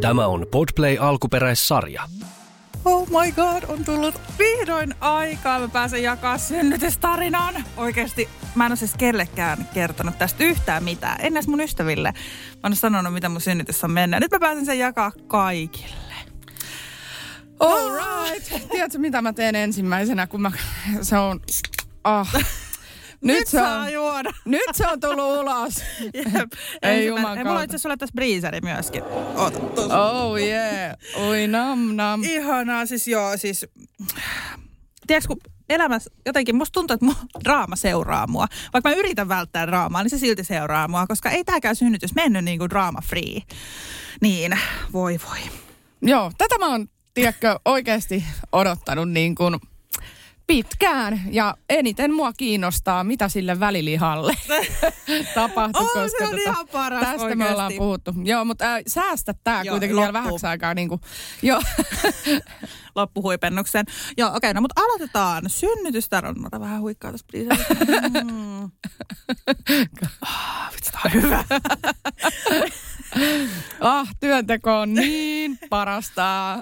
Tämä on Podplay alkuperäissarja. Oh my god, on tullut vihdoin aikaa. Mä pääsen jakaa synnytystarinaan. Oikeasti mä en ole siis kellekään kertonut tästä yhtään mitään. En edes mun ystäville. Mä en ole sanonut, mitä mun synnytys on mennyt. Nyt mä pääsen sen jakaa kaikille. All right. Tiedätkö, mitä mä teen ensimmäisenä, kun mä... Se on... Ah. Nyt, Nyt, saa on, juoda. nyt se on tullut ulos. Jep. Ei Ensimmäinen- juman Ei, Mulla itse asiassa tässä breezeri myöskin. Oota, tuossa. Oh yeah. Oi nam nam. Ihanaa, siis joo, siis... Tiedätkö, kun elämässä jotenkin, musta tuntuu, että mun draama seuraa mua. Vaikka mä yritän välttää draamaa, niin se silti seuraa mua, koska ei tääkään synnytys mennyt niin kuin drama free. Niin, voi voi. Joo, tätä mä oon, tiedätkö, oikeasti odottanut niin kuin pitkään. Ja eniten mua kiinnostaa, mitä sille välilihalle tapahtui. Oo, se koska on ihan paras Tästä me oikeasti. ollaan puhuttu. Joo, mutta äh, säästä Joo, kuitenkin vielä loppuu. vähäksi aikaa. Niin kuin, joo. Loppuhuipennuksen. Joo, okei, okay, no mutta aloitetaan. Synnytystä on, mä vähän huikkaa tuossa breezeristä. Mm. Ah, vitsi, tää on hyvä. ah, työnteko on niin parasta.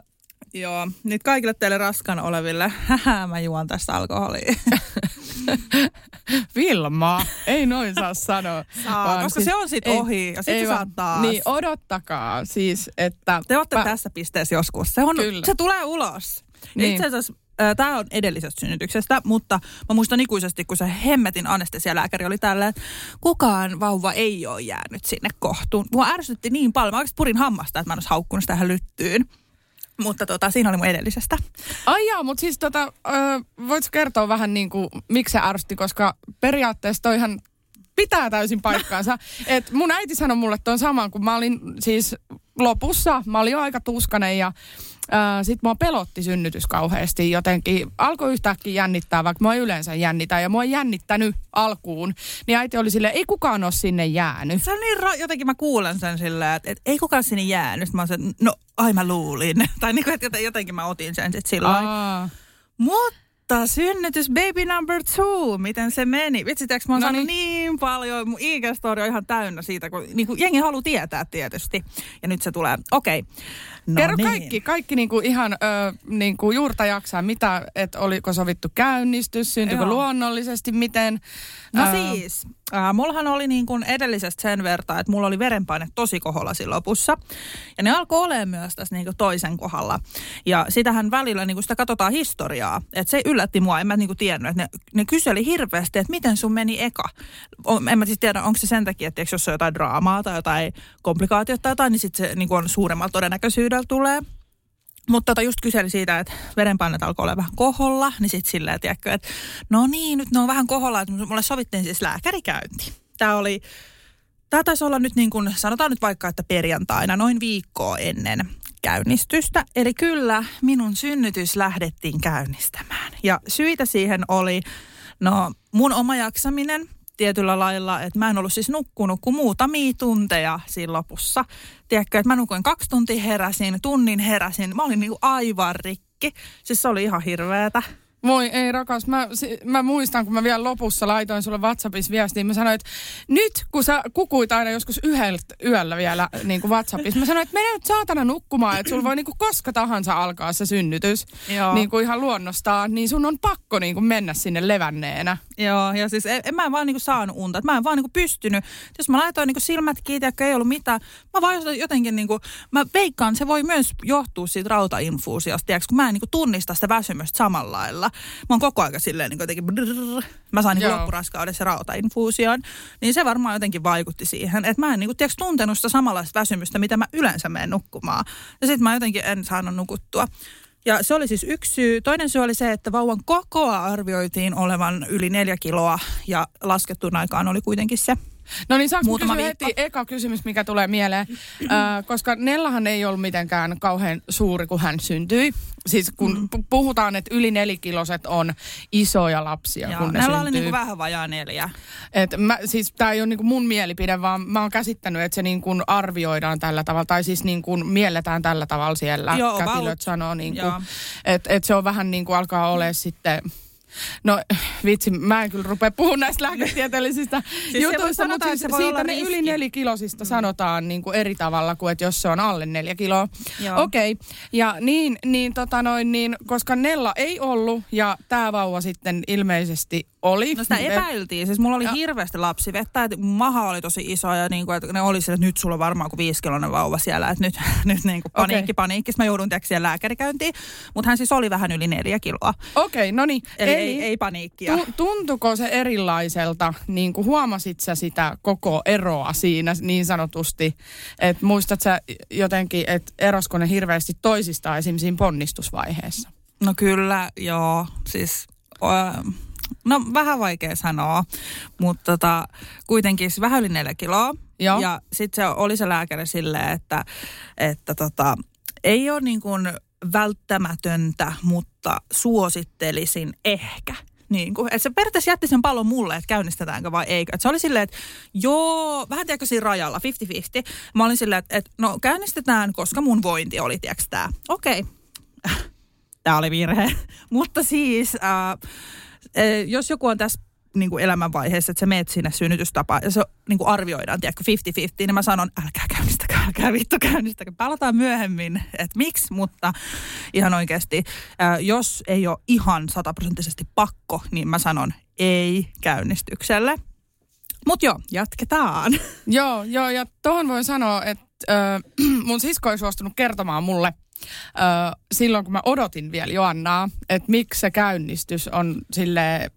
Joo, nyt kaikille teille raskaana oleville. Hähä, mä juon tästä alkoholia. Vilma, ei noin saa sanoa. Saa, Vaan koska se on sit ei- ohi ja sit ei sä vaan- saat taas. Niin, odottakaa siis, että... Te olette Pä- tässä pisteessä joskus. Se, on, Kyllä. se tulee ulos. Niin. Itse asiassa tämä on edellisestä synnytyksestä, mutta mä muistan ikuisesti, kun se hemmetin anestesialääkäri oli tällä, että kukaan vauva ei ole jäänyt sinne kohtuun. Mua ärsytti niin paljon. Mä purin hammasta, että mä en olisi haukkunut tähän lyttyyn. Mutta tota, siinä oli mun edellisestä. Ai jaa, mutta siis tota, voitko kertoa vähän niin kuin, miksi se ärsytti, koska periaatteessa toihan pitää täysin paikkaansa. Et mun äiti sanoi mulle tuon saman, kun mä olin siis lopussa, mä olin jo aika tuskanen ja äh, sit mua pelotti synnytys kauheasti jotenkin. Alkoi yhtäkkiä jännittää, vaikka mä yleensä jännitän ja mua ei jännittänyt alkuun. Niin äiti oli silleen, ei kukaan ole sinne jäänyt. Se on niin, ra- jotenkin mä kuulen sen silleen, että, että ei kukaan sinne jäänyt. Sitten Mä oon se, no ai mä luulin. tai niin kuin, että joten- jotenkin mä otin sen sitten lailla. Aa. Mutta synnytys baby number two, miten se meni? Vitsi, tiiäks, mä oon No saanut niin. niin paljon, mun IG-story on ihan täynnä siitä, kun niin kuin jengi haluaa tietää tietysti. Ja nyt se tulee. Okei. No Kerro niin. kaikki, kaikki niinku ihan ö, niinku juurta jaksaa, mitä, että oliko sovittu käynnistys, syntyykö luonnollisesti, miten. No Ö, siis, äh, mullahan oli niin kuin edellisestä sen verran, että mulla oli verenpaine tosi koholla siinä lopussa. Ja ne alkoi olemaan myös tässä niin kuin toisen kohdalla. Ja sitähän välillä niin kuin sitä katsotaan historiaa. Että se yllätti mua, en mä niin kuin tiennyt. Että ne, ne kyseli hirveästi, että miten sun meni eka. En mä siis tiedä, onko se sen takia, että jos on jotain draamaa tai jotain komplikaatiota tai jotain, niin sitten se niin kuin on suuremmalla todennäköisyydellä tulee. Mutta tota just kyseli siitä, että verenpaineet alkoi olla vähän koholla, niin sitten silleen, tiedätkö, että no niin, nyt ne on vähän koholla, että mulle sovittiin siis lääkärikäynti. Tämä oli, tämä taisi olla nyt niin kuin, sanotaan nyt vaikka, että perjantaina, noin viikkoa ennen käynnistystä. Eli kyllä, minun synnytys lähdettiin käynnistämään. Ja syitä siihen oli, no mun oma jaksaminen, tietyllä lailla, että mä en ollut siis nukkunut kuin muutamia tunteja siinä lopussa. Tiedätkö, että mä nukuin kaksi tuntia heräsin, tunnin heräsin, mä olin niinku aivan rikki. Siis se oli ihan hirveetä. Moi, ei rakas. Mä, si- mä muistan, kun mä vielä lopussa laitoin sulle WhatsAppissa viestiin. Mä sanoin, että nyt kun sä kukuit aina joskus yhdeltä yöllä vielä niin kuin WhatsAppissa. Mä sanoin, että mene nyt saatana nukkumaan, että sulla voi niin kuin koska tahansa alkaa se synnytys. Joo. Niin kuin ihan luonnostaan. Niin sun on pakko niin kuin mennä sinne levänneenä. Joo, ja siis en, en mä en vaan niinku saanut unta. Mä en vaan niinku pystynyt. Jos mä laitoin niinku silmät kiinni, että ei ollut mitään. Mä vaan jotenkin niinku, mä veikkaan, se voi myös johtua siitä rautainfuusiosta, tiiäks, kun mä en niinku tunnista sitä väsymystä samalla lailla. Mä oon koko aika silleen niinku jotenkin, brrrr. mä sain Joo. loppuraskaudessa rautainfuusion. Niin se varmaan jotenkin vaikutti siihen, että mä en niinku, tiiäks, tuntenut sitä samanlaista väsymystä, mitä mä yleensä menen nukkumaan. Ja sit mä jotenkin en saanut nukuttua. Ja se oli siis yksi syy. Toinen syy oli se, että vauvan kokoa arvioitiin olevan yli neljä kiloa ja laskettuun aikaan oli kuitenkin se. No niin, saanko Muutama kysyä viikko. heti eka kysymys, mikä tulee mieleen? äh, koska Nellahan ei ollut mitenkään kauhean suuri, kun hän syntyi. Siis kun mm. puhutaan, että yli nelikiloset on isoja lapsia, Ja kun ne oli syntyy. niinku vähän vajaa neljä. Et mä, siis tämä ei ole niinku mun mielipide, vaan mä oon käsittänyt, että se niinku arvioidaan tällä tavalla, tai siis niinku mielletään tällä tavalla siellä. Joo, Kätilöt about. sanoo, niinku, Joo. että et se on vähän niin kuin alkaa olemaan sitten No vitsi, mä en kyllä rupea puhumaan näistä lääketieteellisistä Siis jutuista, mutta siis että se voi siitä ne riski. yli nelikilosista sanotaan niin kuin eri tavalla kuin, että jos se on alle neljä kiloa. Okei, okay. ja niin, niin, tota noin, niin, koska Nella ei ollut ja tämä vauva sitten ilmeisesti oli. No sitä epäiltiin. Siis mulla oli Ja- hirveästi lapsivettä, että maha oli tosi iso ja niin kuin, että ne oli sille, että nyt sulla on varmaan kuin viisikiloinen vauva siellä, että nyt, nyt niin kuin paniikki, Okei. paniikki. Sitten mä joudun siellä lääkärikäyntiin, mutta hän siis oli vähän yli neljä kiloa. Okei, okay, no niin. Eli, ei, ei paniikkia. Tu- tuntuko se erilaiselta, niin kuin huomasit sä sitä koko eroa siinä niin sanotusti, että muistat sä jotenkin, että erosko ne hirveästi toisistaan esim. siinä ponnistusvaiheessa? No kyllä, joo. Siis, no vähän vaikea sanoa, mutta tota, kuitenkin se vähän yli neljä kiloa. Joo. Ja sitten se oli se lääkäri silleen, että, että tota, ei ole niin kuin välttämätöntä, mutta suosittelisin ehkä. Niin kuin, että se periaatteessa jätti sen pallon mulle, että käynnistetäänkö vai eikö. Että se oli silleen, että joo, vähän tiedätkö siinä rajalla, 50-50. Mä olin silleen, että, että no käynnistetään, koska mun vointi oli, tiedätkö tämä. Okei, tämä oli virhe. Mutta siis, äh, eh, jos joku on tässä niin kuin elämänvaiheessa, että sä meet sinne synnytystapaan ja se niin kuin arvioidaan, tiedätkö, 50-50, niin mä sanon, älkää käynnistäkää, älkää vittu käynnistäkää. Palataan myöhemmin, että miksi, mutta ihan oikeasti, äh, jos ei ole ihan sataprosenttisesti pakko, niin mä sanon ei käynnistykselle. Mutta joo, jatketaan. Joo, joo, ja tuohon voin sanoa, että äh, mun sisko ei suostunut kertomaan mulle äh, silloin, kun mä odotin vielä Joannaa, että miksi se käynnistys on sille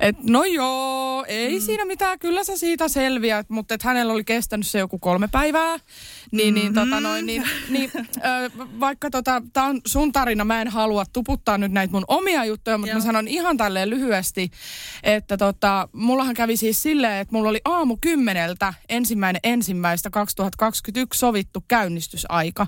että no joo, ei mm. siinä mitään, kyllä sä siitä selviät, mutta että hänellä oli kestänyt se joku kolme päivää, niin, niin, Mm-hmm. tota noin, niin, niin ö, vaikka tota, tää on sun tarina, mä en halua tuputtaa nyt näitä mun omia juttuja, mutta Joo. mä sanon ihan tälleen lyhyesti, että tota, mullahan kävi siis silleen, että mulla oli aamu kymmeneltä ensimmäinen ensimmäistä 2021 sovittu käynnistysaika,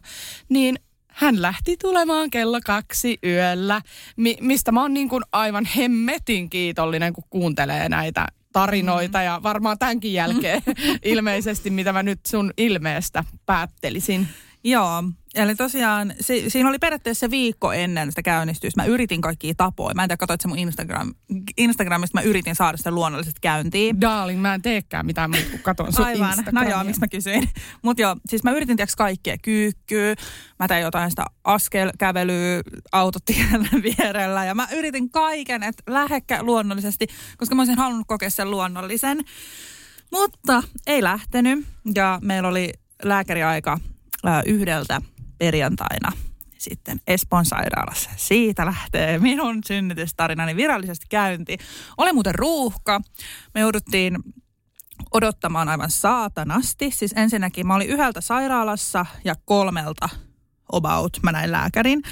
niin hän lähti tulemaan kello kaksi yöllä, mi- mistä mä oon niin kuin aivan hemmetin kiitollinen, kun kuuntelee näitä tarinoita. Ja varmaan tämänkin jälkeen ilmeisesti, mitä mä nyt sun ilmeestä päättelisin. Joo, eli tosiaan si, siinä oli periaatteessa se viikko ennen sitä käynnistystä. Mä yritin kaikkia tapoja. Mä en tiedä, katsoit se mun Instagram, Instagramista, mä yritin saada sitä luonnollisesti käyntiin. Darling, mä en teekään mitään muuta kuin katon sun Aivan, no joo, miksi mä kysyin. Mutta joo, siis mä yritin tiiäks kaikkea kyykkyä. Mä tein jotain sitä askelkävelyä autotien vierellä ja mä yritin kaiken, että lähekkä luonnollisesti, koska mä olisin halunnut kokea sen luonnollisen. Mutta ei lähtenyt ja meillä oli lääkäriaika ää, yhdeltä perjantaina sitten Espoon sairaalassa. Siitä lähtee minun synnytystarinani virallisesti käynti. Oli muuten ruuhka. Me jouduttiin odottamaan aivan saatanasti. Siis ensinnäkin mä olin yhdeltä sairaalassa ja kolmelta about mä näin lääkärin.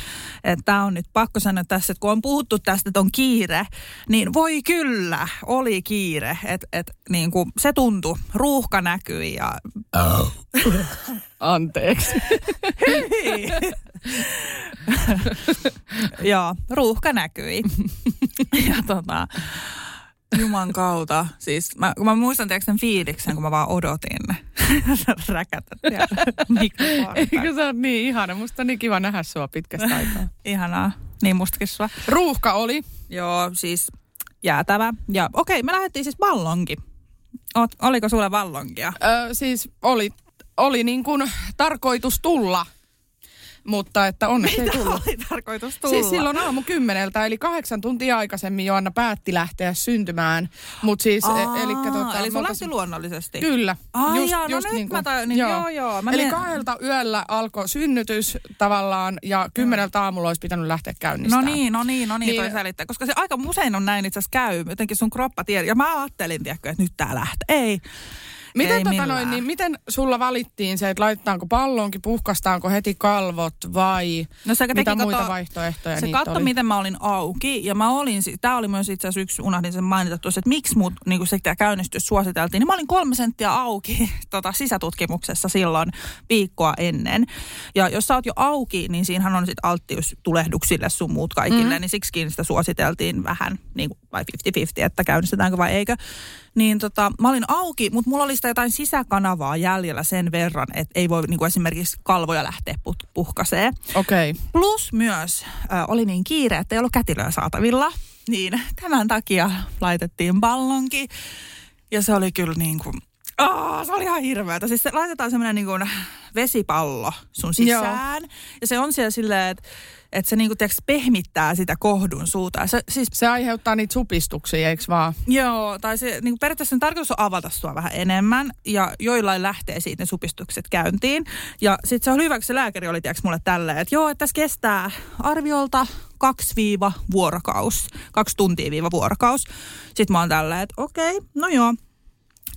Että on nyt pakko sanoa tässä, että kun on puhuttu tästä, että on kiire, niin voi kyllä, oli kiire. Että et, niin kuin se tuntui, ruuhka näkyi ja Anteeksi. Joo, ruuhka näkyi. ja tota, Juman kautta. Siis mä, kun mä muistan tiedätkö sen fiiliksen, kun mä vaan odotin räkätä. Eikö se ole niin ihana? Musta on niin kiva nähdä sua pitkästä aikaa. Ihanaa. Niin mustakin sua. Ruuhka oli. Joo, siis jäätävä. Ja okei, me lähdettiin siis vallonkin. Oot, oliko sulle vallonkia? Ö, siis oli, oli niin kuin tarkoitus tulla, mutta että onneksi ei tullut. oli tarkoitus tulla? Siis silloin aamu kymmeneltä, eli kahdeksan tuntia aikaisemmin Joanna päätti lähteä syntymään. Mutta siis, Aa, e, elikkä tota, eli se oltais- lähti luonnollisesti? Kyllä. Ai jaa, no nyt mä tajun- niin joo, joo, mä Eli mien- kahdelta yöllä alkoi synnytys tavallaan ja kymmeneltä aamulla olisi pitänyt lähteä No käynnistämään. niin, no niin, no niin, Niin. toi selittää. Koska se aika usein on näin itse asiassa käy. Jotenkin sun kroppa tiedä. Ja mä ajattelin, tiedätkö, että nyt tää lähtee. Ei. Miten, Ei tota millään. noin, niin miten sulla valittiin se, että laitetaanko pallonki, puhkastaanko heti kalvot vai No se mitä teki, muita kato- vaihtoehtoja Se katto, oli? miten mä olin auki. Ja mä olin, tämä oli myös itse asiassa yksi, unohdin sen mainita tuossa, että miksi mut niin se käynnistys suositeltiin. Niin mä olin kolme senttiä auki tota, sisätutkimuksessa silloin viikkoa ennen. Ja jos sä oot jo auki, niin siinähän on sitten alttius tulehduksille sun muut kaikille. Mm. Niin siksikin sitä suositeltiin vähän, niin kuin, vai 50-50, että käynnistetäänkö vai eikö. Niin tota, mä olin auki, mutta mulla oli sitä jotain sisäkanavaa jäljellä sen verran, että ei voi niin kuin esimerkiksi kalvoja lähteä put- puhkasee. Okei. Okay. Plus myös äh, oli niin kiire, että ei ollut kätilöä saatavilla. niin tämän takia laitettiin ballonki. Ja se oli kyllä niin kuin, oh, se oli ihan hirveätä. Siis se laitetaan semmoinen niin kuin vesipallo sun sisään. Joo. Ja se on siellä silleen, että että se niinku, tiiäks, pehmittää sitä kohdun suuta. Se, siis, se aiheuttaa niitä supistuksia, eikö vaan? Joo, tai se niinku, periaatteessa sen tarkoitus on avata sua vähän enemmän ja joillain lähtee siitä ne supistukset käyntiin. Ja sitten se on hyvä, kun se lääkäri oli tiiäks, mulle tälleen, että joo, että tässä kestää arviolta kaksi viiva vuorokaus, kaksi tuntia viiva vuorokaus. Sitten mä oon tälleen, että okei, okay, no joo,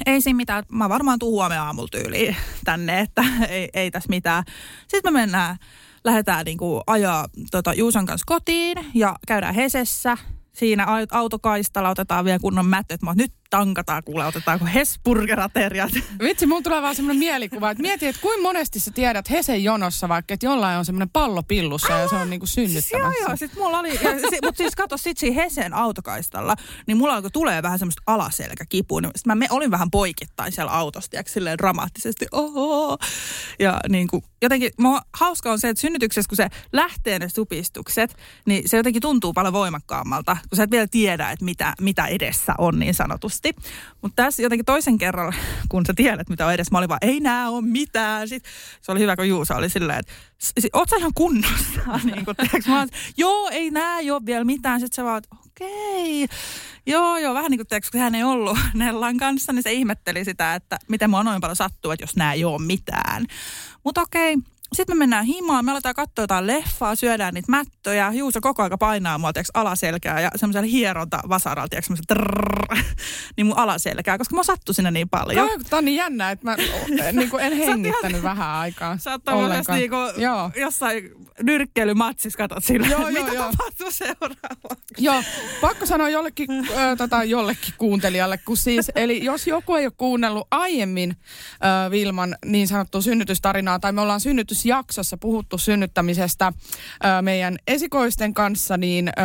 ei siinä mitään, mä varmaan tuun huomenna aamulla tyyliin tänne, että ei, ei tässä mitään. Sitten me mennään lähdetään niin kuin ajaa tota, Juuson kanssa kotiin ja käydään Hesessä. Siinä autokaistalla otetaan vielä kunnon mättöt. Mä nyt tankataan, kuule, otetaanko Hesburgerateriat. Vitsi, mulla tulee vaan semmoinen mielikuva, että mieti, että kuinka monesti sä tiedät Hesen jonossa vaikka, että jollain on semmoinen pallo pillussa ja se on niinku synnyttämässä. Siis joo, joo, sit mulla oli, si, mutta siis kato sit siinä Hesen autokaistalla, niin mulla alkoi tulee vähän semmoista alaselkäkipua. Niin mä me, olin vähän poikittain siellä autosta, ja silleen dramaattisesti, oho. Ja niin kuin, jotenkin, mua, hauska on se, että synnytyksessä, kun se lähtee ne supistukset, niin se jotenkin tuntuu paljon voimakkaammalta, kun sä et vielä tiedä, että mitä, mitä edessä on niin sanotusti helposti. Mutta tässä jotenkin toisen kerran, kun sä tiedät, mitä on edes, mä olin vaan, ei nää ole mitään. Sitten se oli hyvä, kun Juusa oli silleen, että oot sä ihan kunnossa? niin kun, mä olin, joo, ei nää ole vielä mitään. Sitten se vaan, okei. Joo, joo, vähän niin kuin teeksi, kun hän ei ollut Nellan kanssa, niin se ihmetteli sitä, että miten mua noin paljon sattuu, että jos nää ei ole mitään. Mutta okei, okay sitten me mennään himaan, me aletaan katsoa jotain leffaa, syödään niitä mättöjä. Juuso koko aika painaa mua tiiäks, alaselkää ja semmoisella hieronta vasaralla, tiiäks, niin mun alaselkää, koska mä sattu sinne niin paljon. Tämä on niin jännä, että mä niin kuin en hengittänyt vähän aikaa Sä oot niin kuin, joo. jossain nyrkkeilymatsissa katsot sillä, joo, joo, mitä joo. tapahtuu seuraavaksi. Joo, pakko sanoa jollekin, äh, tota, jollekin kuuntelijalle, kun siis, eli jos joku ei ole kuunnellut aiemmin äh, Vilman niin sanottua synnytystarinaa, tai me ollaan synnytys jaksossa puhuttu synnyttämisestä ö, meidän esikoisten kanssa, niin ö,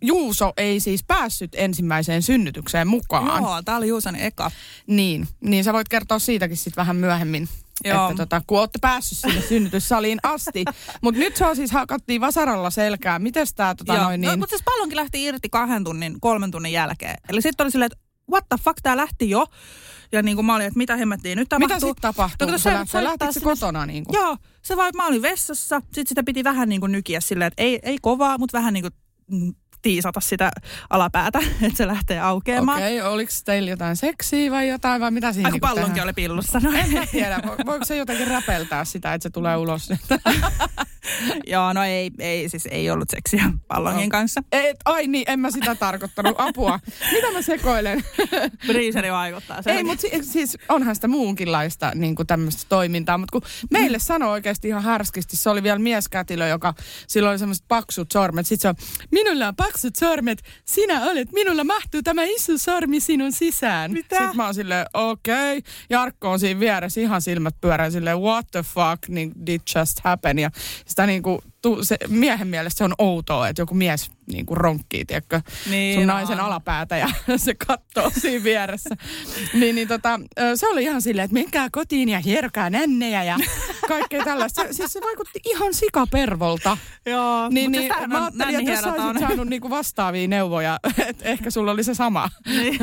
Juuso ei siis päässyt ensimmäiseen synnytykseen mukaan. Joo, tämä oli Juuson eka. Niin, niin sä voit kertoa siitäkin sitten vähän myöhemmin. Joo. Että tota, kun olette päässyt sinne synnytyssaliin asti. Mutta nyt se on siis hakattiin vasaralla selkää. Miten tämä tota noin no, niin... No, mutta siis pallonkin lähti irti kahden tunnin, kolmen tunnin jälkeen. Eli sitten oli silleen, että what the fuck, tämä lähti jo. Ja niin kuin mä olin, että mitä hemmettiin nyt tapahtuu. Mitä sitten tapahtuu, no, kun se, se lähtikö se kotona? Niin kuin? Joo, se vaan, mä olin vessassa. Sitten sitä piti vähän niin kuin nykiä silleen, että ei, ei kovaa, mutta vähän niin kuin mm, tiisata sitä alapäätä, että se lähtee aukeamaan. Okei, okay, oliko teillä jotain seksiä vai jotain, vai mitä siinä Ai, niin pallonkin tehdään? oli pillussa. No. En tiedä, voiko se jotenkin räpeltää sitä, että se tulee ulos? Joo, no ei, ei, siis ei ollut seksiä pallongin no. kanssa. Et, ai niin, en mä sitä tarkoittanut. Apua. Mitä mä sekoilen? Briiseri vaikuttaa. Ei, mutta si- siis onhan sitä muunkinlaista niin tämmöistä toimintaa, mutta kun meille sanoi oikeasti ihan härskisti, se oli vielä mieskätilö, joka silloin oli semmoiset paksut sormet. Sitten se on, minulla on paksut sormet, sinä olet, minulla mahtuu tämä iso sormi sinun sisään. Mitä? Sitten mä oon silleen, okei. Okay. Jarkko on siinä vieressä ihan silmät pyörää silleen, what the fuck niin did just happen. Ja sitä niin kuin, tu, se, miehen mielestä se on outoa, että joku mies niin kuin ronkkii, tiedätkö, niin sun naisen on. alapäätä ja se katsoo siinä vieressä. niin, niin tota, se oli ihan silleen, että menkää kotiin ja hierkää nännejä ja kaikkea tällaista. Se, siis se vaikutti ihan sikapervolta. Joo, niin, niin, mä ajattelin, että sä olisit saanut niinku vastaavia neuvoja, että ehkä sulla oli se sama, niin,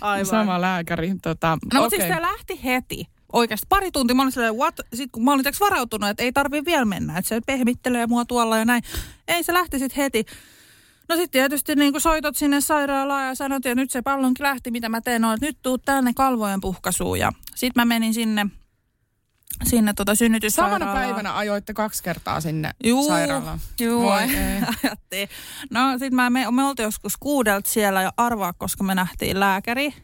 aivan. sama lääkäri. Tota, no okay. siis se lähti heti oikeasti pari tuntia. Mä olin silleen, what? Sitten kun mä olin varautunut, että ei tarvi vielä mennä, että se pehmittelee mua tuolla ja näin. Ei, se lähti sitten heti. No sitten tietysti niin kuin soitot sinne sairaalaan ja sanot, ja nyt se pallonkin lähti, mitä mä teen, on, että nyt tuu tänne kalvojen puhkaisuun. Ja sitten mä menin sinne, sinne tota synnytyssairaalaan. Samana päivänä ajoitte kaksi kertaa sinne juu, sairaalaan. Juu, ajattiin. No sitten mä, me, me oltiin joskus kuudelta siellä ja arvaa, koska me nähtiin lääkäri.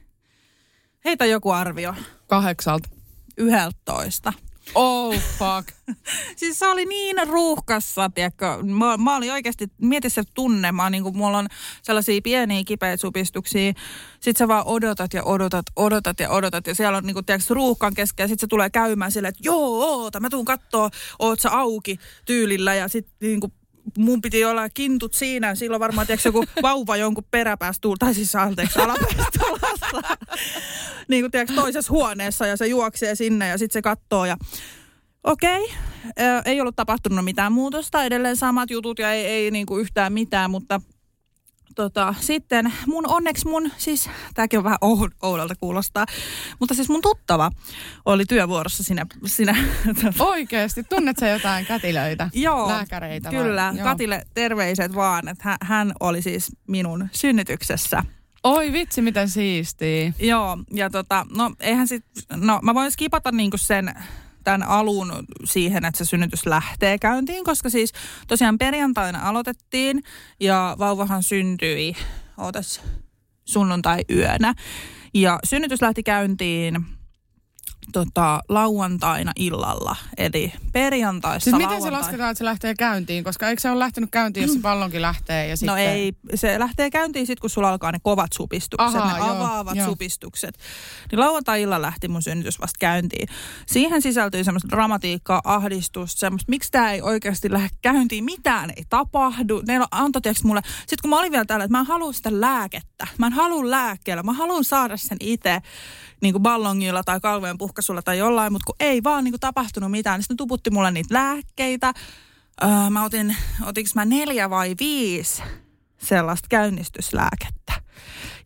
Heitä joku arvio. Kahdeksalta. Yhdeltoista. Oh fuck. siis se oli niin ruuhkassa, tiedätkö. Mä, mä olin oikeasti, mieti se tunne, mä niin kuin, mulla on sellaisia pieniä kipeitä supistuksia. Sitten sä vaan odotat ja odotat, odotat ja odotat. Ja siellä on niin kuin, tiedätkö, ruuhkan kesken ja sitten se tulee käymään silleen, että joo, oota, mä tuun kattoo, oot sä auki tyylillä. Ja sitten niin kuin, mun piti olla kintut siinä. Silloin varmaan tiedätkö, joku vauva jonkun peräpäästä tulla, tai siis anteeksi, alapäästä niin kuin tiedätkö, toisessa huoneessa ja se juoksee sinne ja sitten se katsoo ja Okei, okay. ei ollut tapahtunut mitään muutosta, edelleen samat jutut ja ei, ei niin kuin yhtään mitään, mutta tota, sitten mun onneksi mun, siis tämäkin on vähän ou- oudolta kuulostaa, mutta siis mun tuttava oli työvuorossa sinä, sinä Oikeesti, tunnet sä jotain kätilöitä? Joo, Lääkäreitä kyllä. Joo. Katille terveiset vaan, että hän, oli siis minun synnytyksessä. Oi vitsi, miten siistiä. Joo, ja tota, no eihän sit, no mä voin skipata niinku sen tämän alun siihen, että se synnytys lähtee käyntiin, koska siis tosiaan perjantaina aloitettiin ja vauvahan syntyi, ootas, sunnuntai-yönä. Ja synnytys lähti käyntiin tota, lauantaina illalla, eli perjantaista Siis miten se lauantai- lasketaan, että se lähtee käyntiin? Koska eikö se ole lähtenyt käyntiin, jos se pallonkin lähtee? Ja sitten... No ei, se lähtee käyntiin sitten, kun sulla alkaa ne kovat supistukset, Ahaa, ne joo, avaavat joo. supistukset. Niin lauantai-illa lähti mun synnytys vasta käyntiin. Siihen sisältyi semmoista dramatiikkaa, ahdistusta, semmoista, miksi tämä ei oikeasti lähde käyntiin, mitään ei tapahdu. Ne antoi mulle, sitten kun mä olin vielä täällä, että mä en halua sitä lääkettä, mä en halua lääkkeellä, mä haluan saada sen itse niin kuin ballongilla tai kalvojen puhkasulla tai jollain, mutta kun ei vaan niin kuin tapahtunut mitään, niin sitten tuputti mulle niitä lääkkeitä. Öö, mä otin, otinko mä neljä vai viisi sellaista käynnistyslääkettä.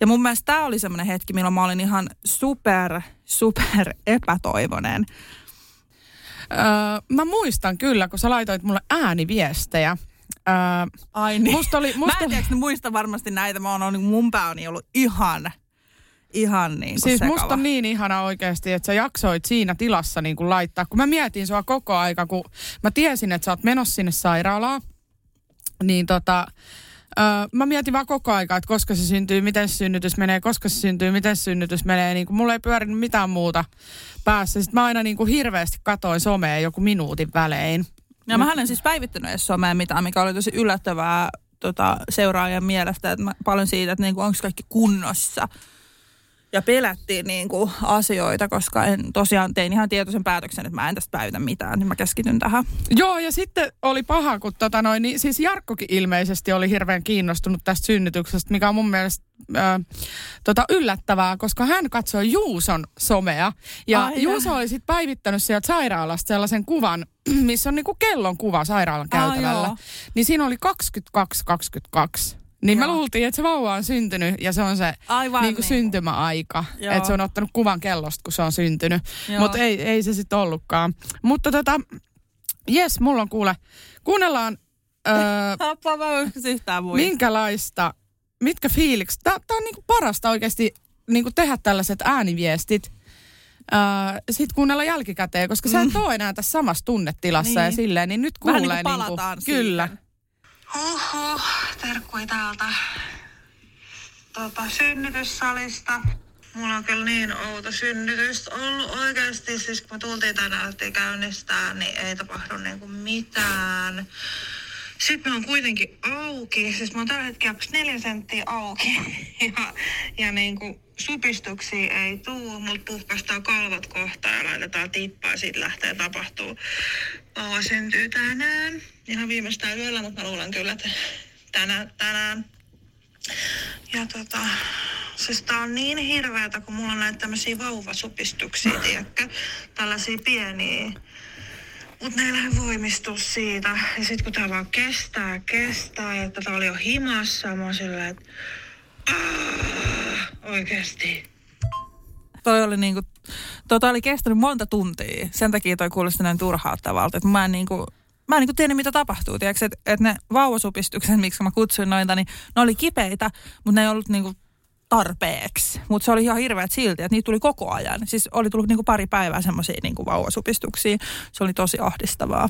Ja mun mielestä tämä oli semmoinen hetki, milloin mä olin ihan super, super epätoivonen. Öö, mä muistan kyllä, kun sä laitoit mulle ääniviestejä. Öö, Ai niin. musta oli, Mä musta, en tiedä, muista varmasti näitä. Mä oon mun pää on ollut ihan, ihan niin kuin siis sekava. musta on niin ihana oikeasti, että sä jaksoit siinä tilassa niin kuin laittaa. Kun mä mietin sua koko aika, kun mä tiesin, että sä oot menossa sinne sairaalaan, niin tota, öö, mä mietin vaan koko aika, että koska se syntyy, miten se synnytys menee, koska se syntyy, miten se synnytys menee. Niin kuin mulla ei pyörinyt mitään muuta päässä. Sitten mä aina niin kuin hirveästi katoin somea joku minuutin välein. Ja mä en siis päivittänyt edes someen mitään, mikä oli tosi yllättävää tota, seuraajan mielestä, että mä, paljon siitä, että niinku, onko kaikki kunnossa. Ja pelättiin niinku, asioita, koska en tosiaan tein ihan tietoisen päätöksen, että mä en tästä päivitä mitään, niin mä keskityn tähän. Joo, ja sitten oli paha, kun tota noin, niin siis Jarkkokin ilmeisesti oli hirveän kiinnostunut tästä synnytyksestä, mikä on mun mielestä ö, tota yllättävää, koska hän katsoi Juuson somea. Ja Ai Juuso oli sitten päivittänyt sieltä sairaalasta sellaisen kuvan, missä on niinku kellon kuva sairaalan Aa, käytävällä. joo. niin siinä oli 22-22. Niin Joo. luultiin, että se vauva on syntynyt ja se on se Aivan niinku niin. syntymäaika. Joo. Että se on ottanut kuvan kellosta, kun se on syntynyt. Mutta ei, ei se sitten ollutkaan. Mutta tota, jes, mulla on kuule, kuunnellaan, öö, Apua, mä yhtään muista. minkälaista, mitkä fiilikset. Tää, tää on niinku parasta oikeasti niinku tehdä tällaiset ääniviestit. Öö, Sitten kuunnella jälkikäteen, koska sä et ole enää tässä samassa tunnetilassa Niin. ja silleen, niin nyt Vähän kuulee niinku palataan Kyllä. siihen. Huhhuh, terkkui täältä tota, synnytyssalista. Mulla on kyllä niin outo synnytys ollut oikeasti. Siis kun me tultiin tänään käynnistää, niin ei tapahdu niinku mitään. Sitten mä oon kuitenkin auki. Siis mä oon tällä hetkellä neljä senttiä auki. Ja, ja niinku supistuksia ei tuu. Mut puhkastaa kalvot kohta ja laitetaan tippaa ja siitä lähtee tapahtuu. Vauva syntyy tänään. Ihan viimeistään yöllä, mutta mä luulen kyllä, että tänään, tänään. Ja tota, siis tää on niin hirveätä, kun mulla on näitä tämmöisiä vauvasupistuksia, tiedätkö? Tällaisia pieniä. Mut ne ei lähde voimistua siitä. Ja sit kun tää vaan kestää, kestää, ja tätä oli jo himassa, mä oon silleen, että "Aah, oikeesti. Toi oli niinku, tota oli kestänyt monta tuntia. Sen takia toi kuulosti näin turhauttavalta, että mä en niinku, mä en niinku tiedä, mitä tapahtuu. Tiedätkö, että et ne vauvasupistukset, miksi mä kutsuin noita, niin ne oli kipeitä, mutta ne ei ollut niinku tarpeeksi. Mutta se oli ihan hirveät silti, että niitä tuli koko ajan. Siis oli tullut niinku pari päivää semmoisia niinku vauvasupistuksia. Se oli tosi ahdistavaa.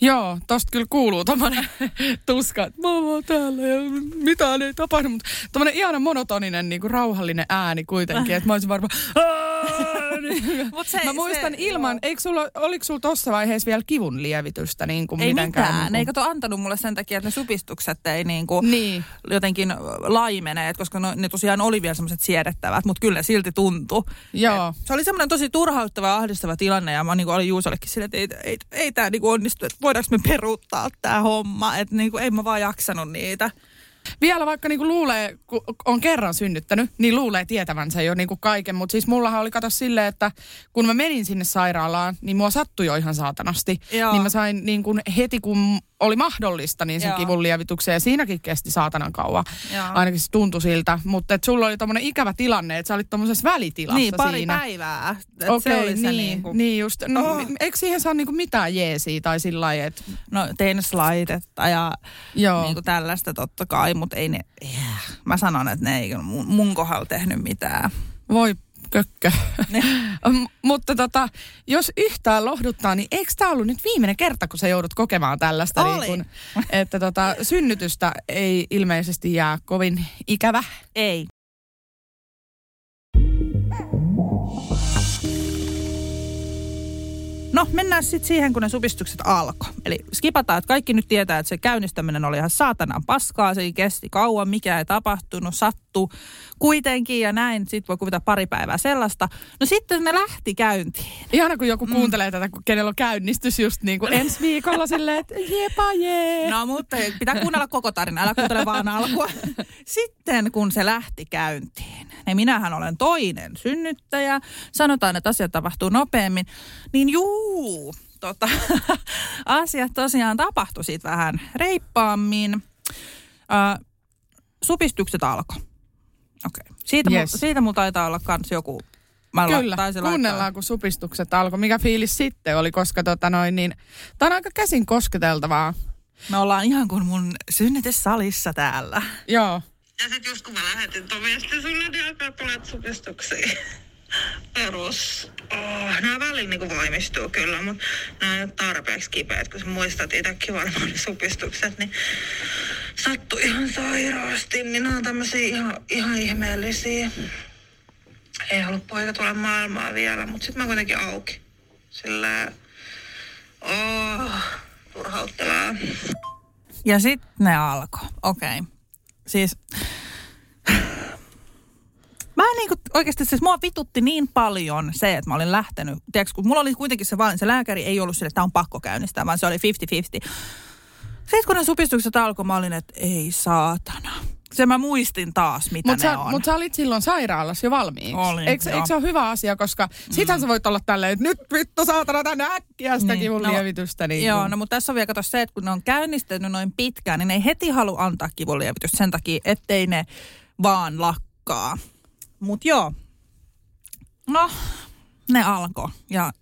Joo, tosta kyllä kuuluu tommonen tuska, että mä oon täällä ja mitään ei tapahdu, mutta tommonen ihana monotoninen niinku rauhallinen ääni kuitenkin, että mä olisin varmaan Niin. Mä muistan se- ilman, joo. eikö sulla, oliko sulla tossa vaiheessa vielä kivun lievitystä niin kuin Ei mitenkään? mitään. Niin Ne ei kato antanut mulle sen takia, että ne supistukset ei niinku Niin. jotenkin laimene, et koska no, ne tosiaan oli vielä semmoiset siedettävät, mutta kyllä ne silti tuntui. Joo. Se oli semmoinen tosi turhauttava ja ahdistava tilanne ja mä niin olin Juusollekin silleen, että ei, ei, ei tämä niin onnistu, että voidaanko me peruuttaa tämä homma, että niin ei mä vaan jaksanut niitä. Vielä vaikka niinku luulee, kun on kerran synnyttänyt, niin luulee tietävänsä jo niinku kaiken. Mutta siis mullahan oli kato silleen, että kun mä menin sinne sairaalaan, niin mua sattui jo ihan saatanasti. Joo. Niin mä sain niinku heti, kun oli mahdollista, niin sen Joo. kivun lievitykseen. Ja siinäkin kesti saatanan kauan. Joo. Ainakin se tuntui siltä. Mutta et sulla oli tommonen ikävä tilanne, että sä olit tommosessa välitilassa Niin, pari siinä. päivää. Et Okei, se oli se niin, niin kuin, niin just. No, Oh. eikö siihen saa niinku mitään jeesiä tai sillä lailla, että no tein slaidetta ja Joo. niin kuin tällaista totta kai, mutta ei ne, yeah. mä sanon, että ne ei mun, mun kohdalla tehnyt mitään. voi kökkö. Mutta tota, jos yhtään lohduttaa, niin eikö tämä ollut nyt viimeinen kerta, kun sä joudut kokemaan tällaista? Oli. Niin kun, että tota, synnytystä ei ilmeisesti jää kovin ikävä. Ei. No, mennään sitten siihen, kun ne supistukset alkoi. Eli skipataan, että kaikki nyt tietää, että se käynnistäminen oli ihan saatanan paskaa. Se kesti kauan, mikä ei tapahtunut, sattu kuitenkin ja näin. Sitten voi kuvita pari päivää sellaista. No sitten ne lähti käyntiin. Ihana, kun joku kuuntelee tätä, kun kenellä on käynnistys just niin kuin ensi viikolla silleen, että jepa jee. No mutta pitää kuunnella koko tarina, älä kuuntele vaan alkua. Sitten kun se lähti käyntiin, niin minähän olen toinen synnyttäjä, sanotaan, että asiat tapahtuu nopeammin, niin juu, tota, asiat tosiaan tapahtui siitä vähän reippaammin. Äh, supistukset alkoi. Okei. Okay. Siitä, yes. Mul, siitä mulla taitaa olla kans joku... Mä Kyllä, laittaa- kuunnellaan, kun supistukset alkoi. Mikä fiilis sitten oli, koska tota noin, niin, tämä on aika käsin kosketeltavaa. Me ollaan ihan kuin mun synnytyssalissa täällä. Joo. Ja sit just kun mä lähetin viestin sulle, niin alkaa tulet supistuksia. Perus. Oh, nämä välillä niinku voimistuu kyllä, mutta nämä ei ole tarpeeksi kipeät, kun sä muistat itsekin varmaan ne supistukset, niin sattui ihan sairaasti, niin nämä on tämmöisiä ihan, ihan ihmeellisiä. Ei ollut poika tulla maailmaan vielä, mutta sitten mä kuitenkin auki. Sillä, oh, turhauttavaa. Ja sitten ne alkoi. Okei. Okay. Siis Mä en niinku, oikeasti siis mua vitutti niin paljon se, että mä olin lähtenyt. Tiedätkö, kun mulla oli kuitenkin se valinta, se lääkäri ei ollut sille, että tämä on pakko käynnistää, vaan se oli 50-50. Sitten kun ne supistukset alkoi, mä olin, että ei saatana. Se mä muistin taas, mitä Mutta ne sä, on. mut sä olit silloin sairaalassa jo valmiiksi. Olin, eikö, eikö se ole hyvä asia, koska mm. sittenhän sä voit olla tälleen, että nyt vittu saatana tänne äkkiä sitä Niin, kivun no, lievitystä. Niin Joo, kun- no mutta tässä on vielä kato se, että kun ne on käynnistänyt noin pitkään, niin ne ei heti halua antaa kivunlievitystä sen takia, ettei ne vaan lakkaa. Mut joo, no ne alkoi ja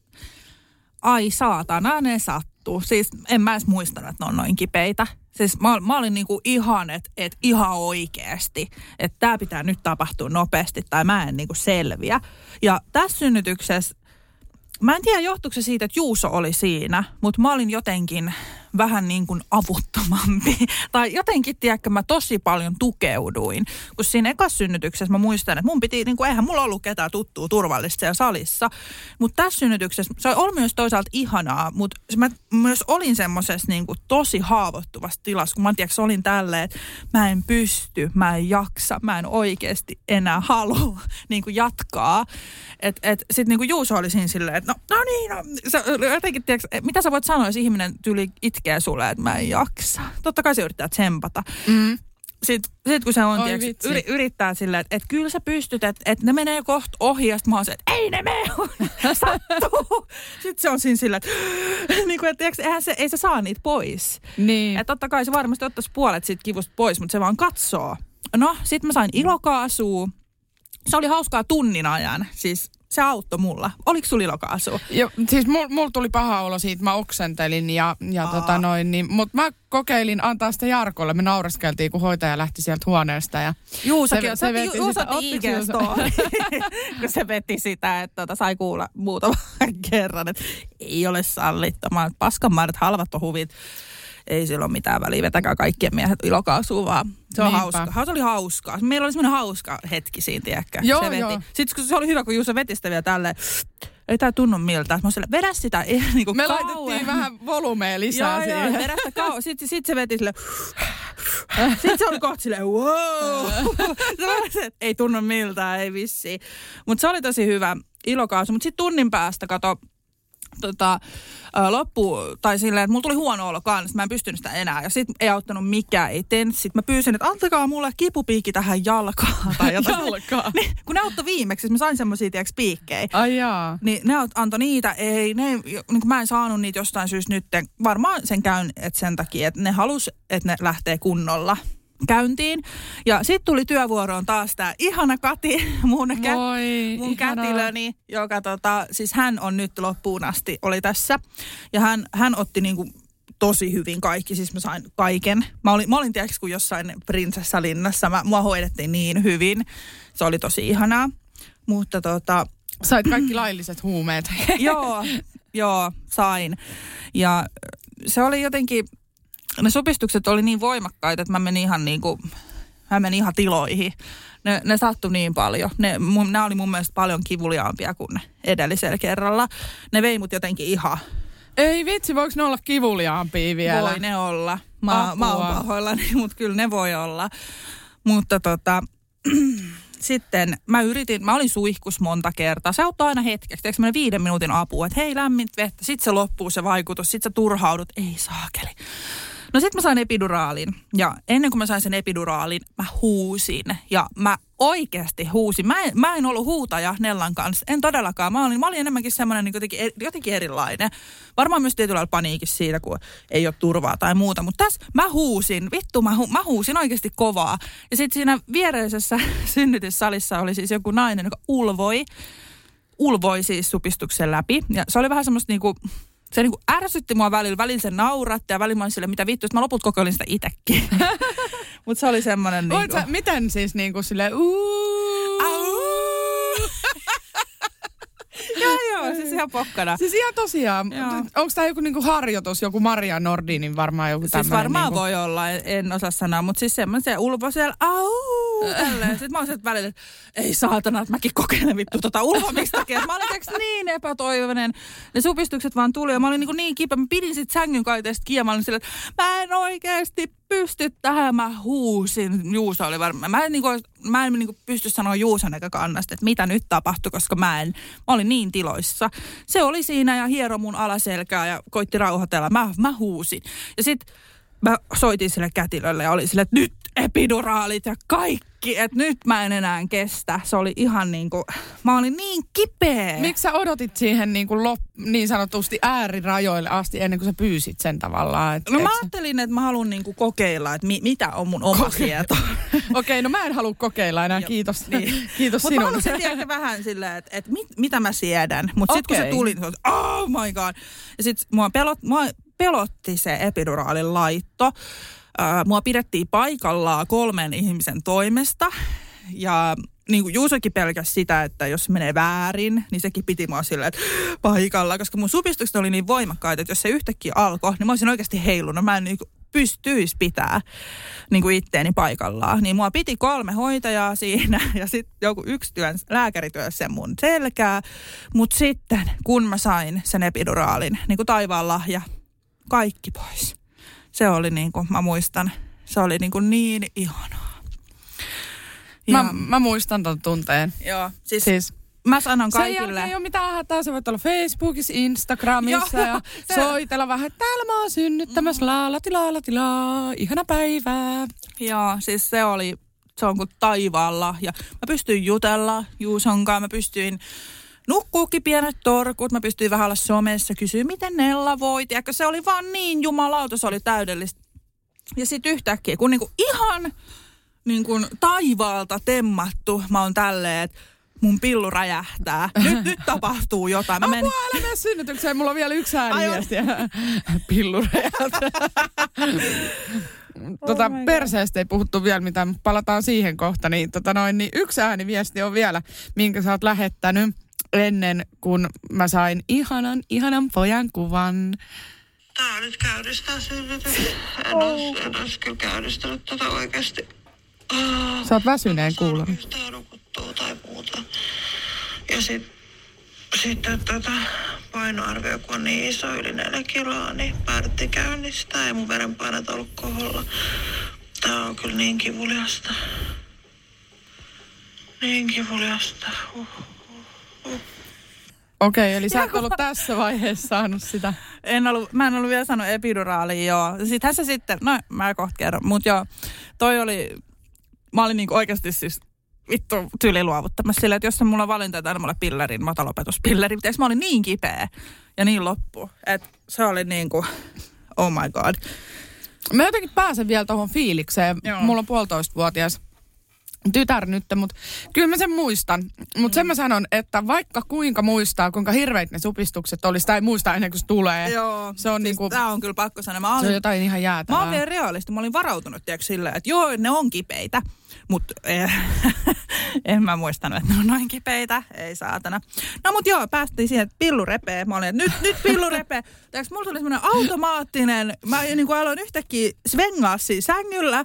ai saatana ne sattuu. Siis en mä edes muistanut, että ne on noin kipeitä. Siis mä, mä olin niinku ihan, että et ihan oikeasti, että tämä pitää nyt tapahtua nopeasti tai mä en niinku selviä. Ja tässä synnytyksessä Mä en tiedä, johtuuko se siitä, että Juuso oli siinä, mutta mä olin jotenkin vähän niin kuin avuttomampi. tai jotenkin, tiedätkö, mä tosi paljon tukeuduin. Kun siinä ekassa synnytyksessä mä muistan, että mun piti, niin kuin, eihän mulla ollut ketään tuttua turvallista siellä salissa. Mutta tässä synnytyksessä, se oli myös toisaalta ihanaa, mutta mä myös olin semmoisessa niin kuin tosi haavoittuvassa tilassa, kun mä tiedätkö, olin tälleen, että mä en pysty, mä en jaksa, mä en oikeasti enää halua niin kuin jatkaa. Et, et, Sitten niin kuin Juuso oli siinä silleen, että no, no niin, no, sä, jotenkin, tiedätkö, mitä sä voit sanoa, jos ihminen tyyli itkee sulle, että mä en jaksa. Totta kai se yrittää tsempata. Mm. Sitten sit kun se on, Oi vitsi. yri, yrittää silleen, että, että kyllä sä pystyt, että, että ne menee kohta ohi, ja sit mä oon se, että ei ne mene, sattuu. Sitten se on siinä silleen, että, niin kuin, että tiedätkö, eihän se, ei se saa niitä pois. Niin. Että totta kai se varmasti ottaisi puolet siitä kivusta pois, mutta se vaan katsoo. No, sitten mä sain ilokaasua. Se oli hauskaa tunnin ajan. Siis se auttoi mulla. Oliko sulla ilokaasua? Jo, siis mulla mul tuli paha olo siitä, mä oksentelin ja, ja Aa. tota noin, niin, mutta mä kokeilin antaa sitä Jarkolle. Me nauraskeltiin, kun hoitaja lähti sieltä huoneesta ja Juusakin, Se- se, se se Juuso sitä- kun se veti sitä, että tota, sai kuulla muutaman kerran, että ei ole sallittomaa. Paskanmäärät, halvat on huvit. Ei sillä ole mitään väliä, vetäkää kaikkien miehet ilokaasua vaan. Se on Niinpä. hauska. Se oli hauskaa. Meillä oli semmoinen hauska hetki siinä, tiedäkö? Joo, se veti. joo. Sitten kun se oli hyvä, kun Juuso veti sitä vielä tälleen, ei tää tunnu miltä. Mä oon silleen, vedä sitä ei, niin kuin me kauan. laitettiin vähän volumea lisää Joo, joo, siihen. vedä sitä kauan. Sitten sit se veti silleen, sitten se oli kohta silleen, wow. se ei tunnu miltään, ei vissiin. Mutta se oli tosi hyvä ilokausi. Mutta sitten tunnin päästä, kato, tota, loppu, tai silleen, että mulla tuli huono olo kanssa, mä en pystynyt sitä enää. Ja sit ei auttanut mikään, ei tenssit. Mä pyysin, että antakaa mulle kipupiikki tähän jalkaan. Tai jotain. Jalkaan? Niin, kun ne auttoi viimeksi, siis mä sain semmosia, tiedäks, piikkejä. Ai jaa. Niin ne antoi niitä, ei, ne, niin mä en saanut niitä jostain syystä nyt. Varmaan sen käyn, että sen takia, että ne halus, että ne lähtee kunnolla käyntiin. Ja sitten tuli työvuoroon taas tämä ihana Kati, mun, kä- Voi, mun ihanaa. kätilöni, joka tota, siis hän on nyt loppuun asti, oli tässä. Ja hän, hän otti niinku tosi hyvin kaikki, siis mä sain kaiken. Mä olin, mä olin tiedätkö, kun jossain prinsessalinnassa, mä, mua hoidettiin niin hyvin. Se oli tosi ihanaa. Mutta tota, Sait kaikki lailliset huumeet. joo, joo, sain. Ja se oli jotenkin, ne supistukset oli niin voimakkaita, että mä menin ihan niin kuin, mä menin ihan tiloihin. Ne, ne sattui niin paljon. Ne, mun, nämä oli mun mielestä paljon kivuliaampia kuin edellisellä kerralla. Ne vei mut jotenkin ihan, Ei vitsi, voiko ne olla kivuliaampia vielä? voi ne olla. Mä, mä oon Apua. pahoillani, mutta kyllä ne voi olla. Mutta tota, sitten mä yritin, mä olin suihkus monta kertaa. Se auttaa aina hetkeksi, teekö semmoinen viiden minuutin apu, että hei lämmin vettä, sitten se loppuu se vaikutus, sitten sä turhaudut, ei saakeli. No sitten mä sain epiduraalin ja ennen kuin mä sain sen epiduraalin, mä huusin ja mä oikeasti huusin. Mä en, mä en ollut huutaja Nellan kanssa, en todellakaan. Mä olin, mä olin enemmänkin semmoinen niin jotenkin, jotenkin erilainen. Varmaan myös tietyllä lailla paniikissa siitä, kun ei ole turvaa tai muuta. Mutta tässä mä huusin, vittu mä, hu, mä huusin oikeasti kovaa. Ja sitten siinä viereisessä synnytyssalissa oli siis joku nainen, joka ulvoi ulvoi siis supistuksen läpi. Ja se oli vähän semmoista niinku, se niinku ärsytti mua välillä, välillä se nauratti ja välillä mä olin sille, mitä vittu, Sitten mä loput kokeilin sitä itekin. Mutta se oli semmoinen Voit niinku... sä, miten siis niinku silleen uuu? Au! joo, joo, siis ihan pokkana. Siis ihan tosiaan, onko tämä joku niinku harjoitus, joku Maria Nordinin varmaan joku Siis tämmöinen? varmaan niinku... voi olla, en, en osaa sanoa, mutta siis semmoinen ulvo siellä, au, tälleen. Sitten mä olin sieltä välillä, että ei saatana, että mäkin kokeilen vittu tota ulvomistakin. Mä olin niin epätoivoinen. Ne supistukset vaan tuli ja mä olin niin, niin kipeä. Mä pidin sit sängyn kaiteesta kiinni. Mä olin silleen, että mä en oikeasti pysty tähän. Mä huusin. Juuso oli varmaan. Mä en, niin kuin, mä en niin kuin pysty sanoa Juuson näkökannasta, että mitä nyt tapahtui, koska mä en. Mä olin niin tiloissa. Se oli siinä ja hiero mun alaselkää ja koitti rauhoitella. Mä, mä huusin. Ja sitten mä soitin sille kätilölle ja oli sille, että nyt epiduraalit ja kaikki, että nyt mä en enää kestä. Se oli ihan niin kuin, mä olin niin kipeä. Miksi sä odotit siihen niinku lop, niin sanotusti äärirajoille asti ennen kuin sä pyysit sen tavallaan? Et, No et mä ajattelin, että mä haluan niinku kokeilla, että mi- mitä on mun oma tieto. Okei, no mä en halua kokeilla enää, kiitos. niin. kiitos Mutta mä sinun. halusin vähän silleen, että, että mit, mitä mä siedän. Mutta sitten kun se tuli, niin oli, oh my god. Ja sitten mua, pelot, mua pelotti se epiduraalin laitto. Mua pidettiin paikallaan kolmen ihmisen toimesta. Ja niin kuin Juusokin pelkäsi sitä, että jos menee väärin, niin sekin piti mua silleen, että paikalla. Koska mun supistukset oli niin voimakkaita, että jos se yhtäkkiä alkoi, niin mä olisin oikeasti heilunut. Mä en niin pystyisi pitää niin kuin itteeni paikallaan. Niin mua piti kolme hoitajaa siinä ja sitten joku yksi työn, lääkäri työnsi sen mun selkää. Mutta sitten kun mä sain sen epiduraalin, niin kuin taivaan lahja, kaikki pois. Se oli niin kuin, mä muistan, se oli niin, kuin niin ihanaa. Ja, Mä, mä muistan ton tunteen. joo, siis, siis mä sanon sen kaikille. ei ole mitään hätää. Sä voit olla Facebookissa, Instagramissa Joo, ja se- soitella vähän, että täällä mä oon synnyttämässä, laalati laalati laa, ihana päivää. Joo, siis se oli, se on kuin taivaalla. Ja mä pystyin jutella Juuson kanssa, mä pystyin nukkuukin pienet torkut, mä pystyin vähän olla somessa, kysyä miten Nella voi. Tiedätkö, se oli vaan niin jumalauta, se oli täydellistä. Ja sitten yhtäkkiä, kun niinku ihan niin kuin taivaalta temmattu, mä oon tälleen, että mun pillu räjähtää. Nyt, nyt tapahtuu jotain. Mä menin, Apua, älä mene synnytykseen, mulla on vielä yksi ääniviesti. Pillurejalta. tota, Oh perseestä ei puhuttu vielä mitään, mutta palataan siihen kohta. Niin, tota noin, niin yksi ääniviesti on vielä, minkä sä oot lähettänyt ennen kuin mä sain ihanan, ihanan pojan kuvan. Tää nyt käynnistää synnytys. En ois, en kyllä käynnistänyt tätä oikeesti. Ah, Sä oot väsyneen kuulunut. yhtään nukuttua tai muuta. Ja sit, sitten tota, painoarvio, kun on niin iso, yli neljä kiloa, niin päädyttiin käynnistää. Ei mun verenpainot ollut koholla. Tää on kyllä niin kivuliasta. Niin kivuliasta. Uh. Okei, okay, eli sä et ollut tässä vaiheessa saanut sitä. En ollut, mä en ollut vielä saanut epiduraalia, joo. Sittenhän se sitten, no mä kohta kerron, mutta joo, toi oli, mä olin niinku oikeasti siis vittu tyyli luovuttamassa silleen, että jos on mulla valinta, että aina mulle pillerin, matalopetuspilleri, mutta mä olin niin kipeä ja niin loppu, että se oli niin kuin, oh my god. Mä jotenkin pääsen vielä tuohon fiilikseen. Joo. Mulla on puolitoista vuotias tytär nyt, mutta kyllä mä sen muistan. Mutta mm. sen mä sanon, että vaikka kuinka muistaa, kuinka hirveät ne supistukset olisi, tai muistaa ennen kuin se tulee. Joo, se on, siis niinku, tää on kyllä pakko sanoa. Mä olin, se on jotain ihan jäätävää. Mä olin vielä realisti, mä olin varautunut tiedätkö, silleen, että joo, ne on kipeitä. Mutta eh, en mä muistanut, että ne on noin kipeitä. Ei saatana. No mut joo, päästiin siihen, että pillu repee. Mä olin, että nyt, nyt pillu repee. Tiedätkö, mulla tuli semmoinen automaattinen, mä niin kuin aloin yhtäkkiä svengaa siinä sängyllä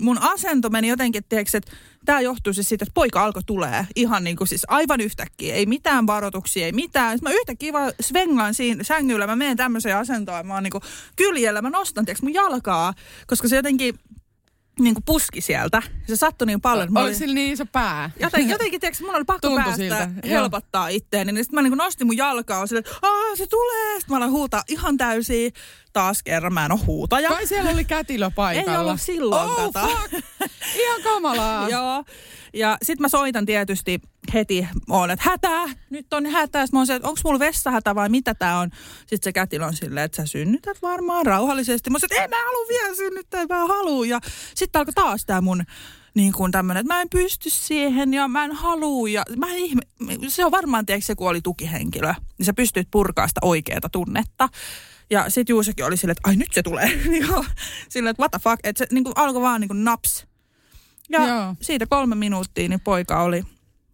mun asento meni jotenkin, tiedätkö, että tämä johtuu siis siitä, että poika alkoi tulee ihan niin kuin siis aivan yhtäkkiä. Ei mitään varoituksia, ei mitään. Sitten mä yhtäkkiä vaan svengaan siinä sängyllä, mä menen tämmöiseen asentoon, mä oon niin kuin kyljellä, mä nostan tiedätkö, mun jalkaa, koska se jotenkin niin kuin puski sieltä. Se sattui niin paljon. Oli sillä niin iso pää? Joten, jotenkin, tiedätkö, mun oli pakko Tuntui päästä siltä. helpottaa itteeni. Niin sitten mä niin kuin nostin mun jalkaa sille, että se tulee. Sitten mä aloin huutaa ihan täysin. Taas kerran mä en ole huutaja. Kai siellä oli kätilö paikalla. Ei ollut silloin, oh, kato. Fuck. Ihan kamalaa. Joo. Ja sitten mä soitan tietysti heti, on, että hätä, nyt on hätä. Sitten mä oon se, että onko mulla vessahätä vai mitä tää on. Sitten se kätilö on silleen, että sä synnytät varmaan rauhallisesti. Mä oon että en mä halua vielä synnyttää, mä halua. Ja sitten alkoi taas tää mun niin kuin tämmöinen, että mä en pysty siihen ja mä en halua. Ja mä en ihme, se on varmaan, tiedätkö, se kun oli tukihenkilö, niin sä pystyt purkaa sitä oikeaa tunnetta. Ja sit Juusekin oli silleen, että ai nyt se tulee. silleen, että what the fuck. Että se niin kuin alkoi vaan niin kuin naps ja Joo. siitä kolme minuuttia niin poika oli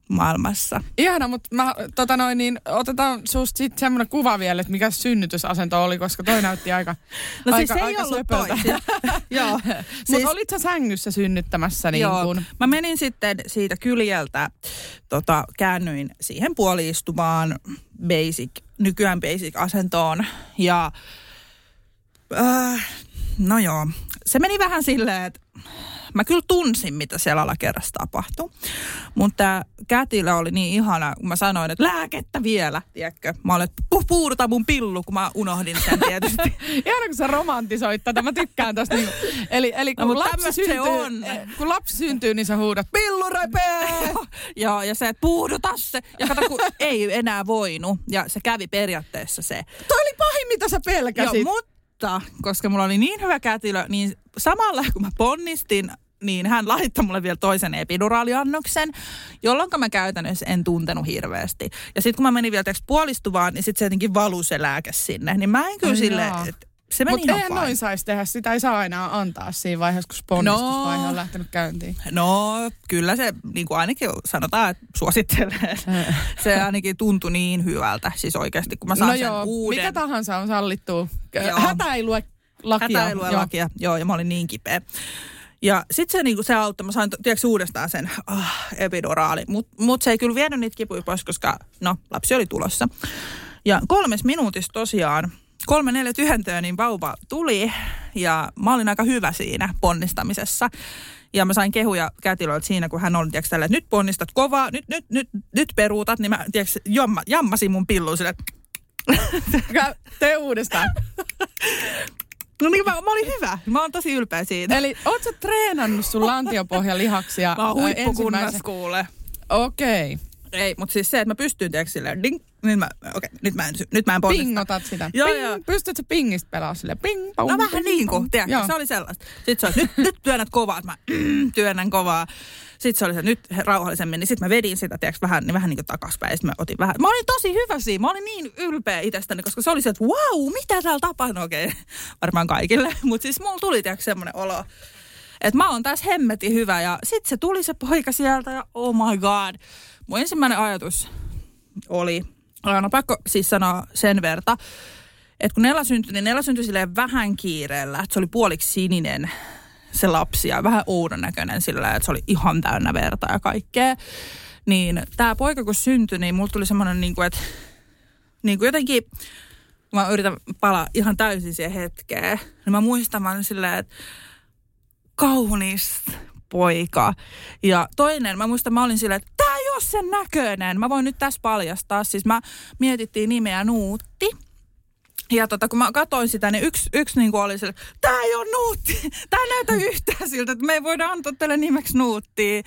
maailmassa. Ihana, mutta mä, tota noin, niin otetaan susta sitten semmoinen kuva vielä, että mikä synnytysasento oli, koska toi näytti aika No aika, siis se ei ollut toi. Joo. Mutta siis, olit sä sängyssä synnyttämässä? Niin joo. kun... Mä menin sitten siitä kyljeltä, tota, käännyin siihen puoliistumaan basic, nykyään basic-asentoon ja äh, no joo, se meni vähän silleen, että mä kyllä tunsin, mitä siellä alakerrassa tapahtui. Mutta kätilö oli niin ihana, kun mä sanoin, että lääkettä vielä, tiedätkö? Mä olin, että puurta mun pillu, kun mä unohdin sen tietysti. Ihana, kun sä romantisoit tätä, mä tykkään tästä. Niin, eli, eli kun, no, lapsi syntyy, on. Eh, kun lapsi syntyy, niin sä huudat, pillu repee! Joo, ja se, että puuduta se. Ja kato, kun ei enää voinut. Ja se kävi periaatteessa se. Toi oli pahin, mitä sä pelkäsit. Joo, mutta koska mulla oli niin hyvä kätilö, niin samalla kun mä ponnistin niin hän laittoi mulle vielä toisen epiduraaliannoksen, jolloin mä käytännössä en tuntenut hirveästi. Ja sitten kun mä menin vielä puolistuvaan, niin sitten se jotenkin valui se lääke sinne. Niin mä en kyllä silleen, että se meni Mutta eihän noin saisi tehdä, sitä ei saa aina antaa siinä vaiheessa, kun ponnistusvaihe no, on lähtenyt käyntiin. No, kyllä se niin kuin ainakin sanotaan, että suosittelee. se ainakin tuntui niin hyvältä, siis oikeasti, kun mä saan no sen joo, uuden. mikä tahansa on sallittu. Hätä ei lue lakia. Hätä ei lue joo. lakia, joo, ja mä olin niin kipeä. Ja sitten se, niinku, se auttoi, mä sain tiedätkö, uudestaan sen ah, epiduraali, mutta mut se ei kyllä vienyt niitä kipuja pois, koska no, lapsi oli tulossa. Ja kolmes minuutissa tosiaan, kolme neljä tyhjentöä, niin vauva tuli ja mä olin aika hyvä siinä ponnistamisessa. Ja mä sain kehuja kätilöiltä siinä, kun hän oli, tiedätkö, tällä, että nyt ponnistat kovaa, nyt, nyt, nyt, nyt peruutat, niin mä, tiedätkö, jamma, jammasin mun pilluun sille, Tee uudestaan. No niin, mä, mä olin hyvä. Mä oon tosi ylpeä siitä. Eli oot sä treenannut sun lantiopohjalihaksia Mä oon huippukunnas kuule. Okei. Okay. Ei, mutta siis se, että mä pystyn teeksi silleen, ding, nyt mä, okei, okay, nyt mä en, nyt mä en ponnista. Pingotat sitä. Joo, ping, joo. Pystytkö pingistä pelaa silleen, ping, pum, No vähän ping, niin kuin, tiedätkö, se oli sellaista. Sitten se oli, nyt, nyt työnnät kovaa, että mä työnnän kovaa. Sitten se oli se nyt rauhallisemmin, niin sitten mä vedin sitä, tiedätkö, vähän, niin vähän niin kuin takaspäin. Sitten mä otin vähän. Mä olin tosi hyvä siinä. Mä olin niin ylpeä itsestäni, koska se oli se, että wow, mitä täällä tapahtuu? Okei, okay. varmaan kaikille. Mutta siis mulla tuli, tiedätkö, semmoinen olo, että mä oon taas hemmetin hyvä. Ja sitten se tuli se poika sieltä ja oh my god. Mun ensimmäinen ajatus oli, no pakko siis sanoa sen verta, että kun Nella syntyi, niin Nella syntyi silleen vähän kiireellä, että se oli puoliksi sininen se lapsi ja vähän oudon näköinen sillä, että se oli ihan täynnä verta ja kaikkea. Niin tämä poika kun syntyi, niin mulla tuli semmoinen, niin kuin, että niin kuin jotenkin, mä yritän palaa ihan täysin siihen hetkeen, niin mä muistan vaan silleen, että kaunis poika. Ja toinen, mä muistan, mä olin silleen, että tämä ei ole sen näköinen. Mä voin nyt tässä paljastaa. Siis mä mietittiin nimeä Nuutti. Ja tota, kun mä katsoin sitä, niin yksi, yksi niin oli se, tää ei ole Nuutti. Tää ei näytä yhtään siltä, että me ei voida antaa tälle nimeksi Nuuttia.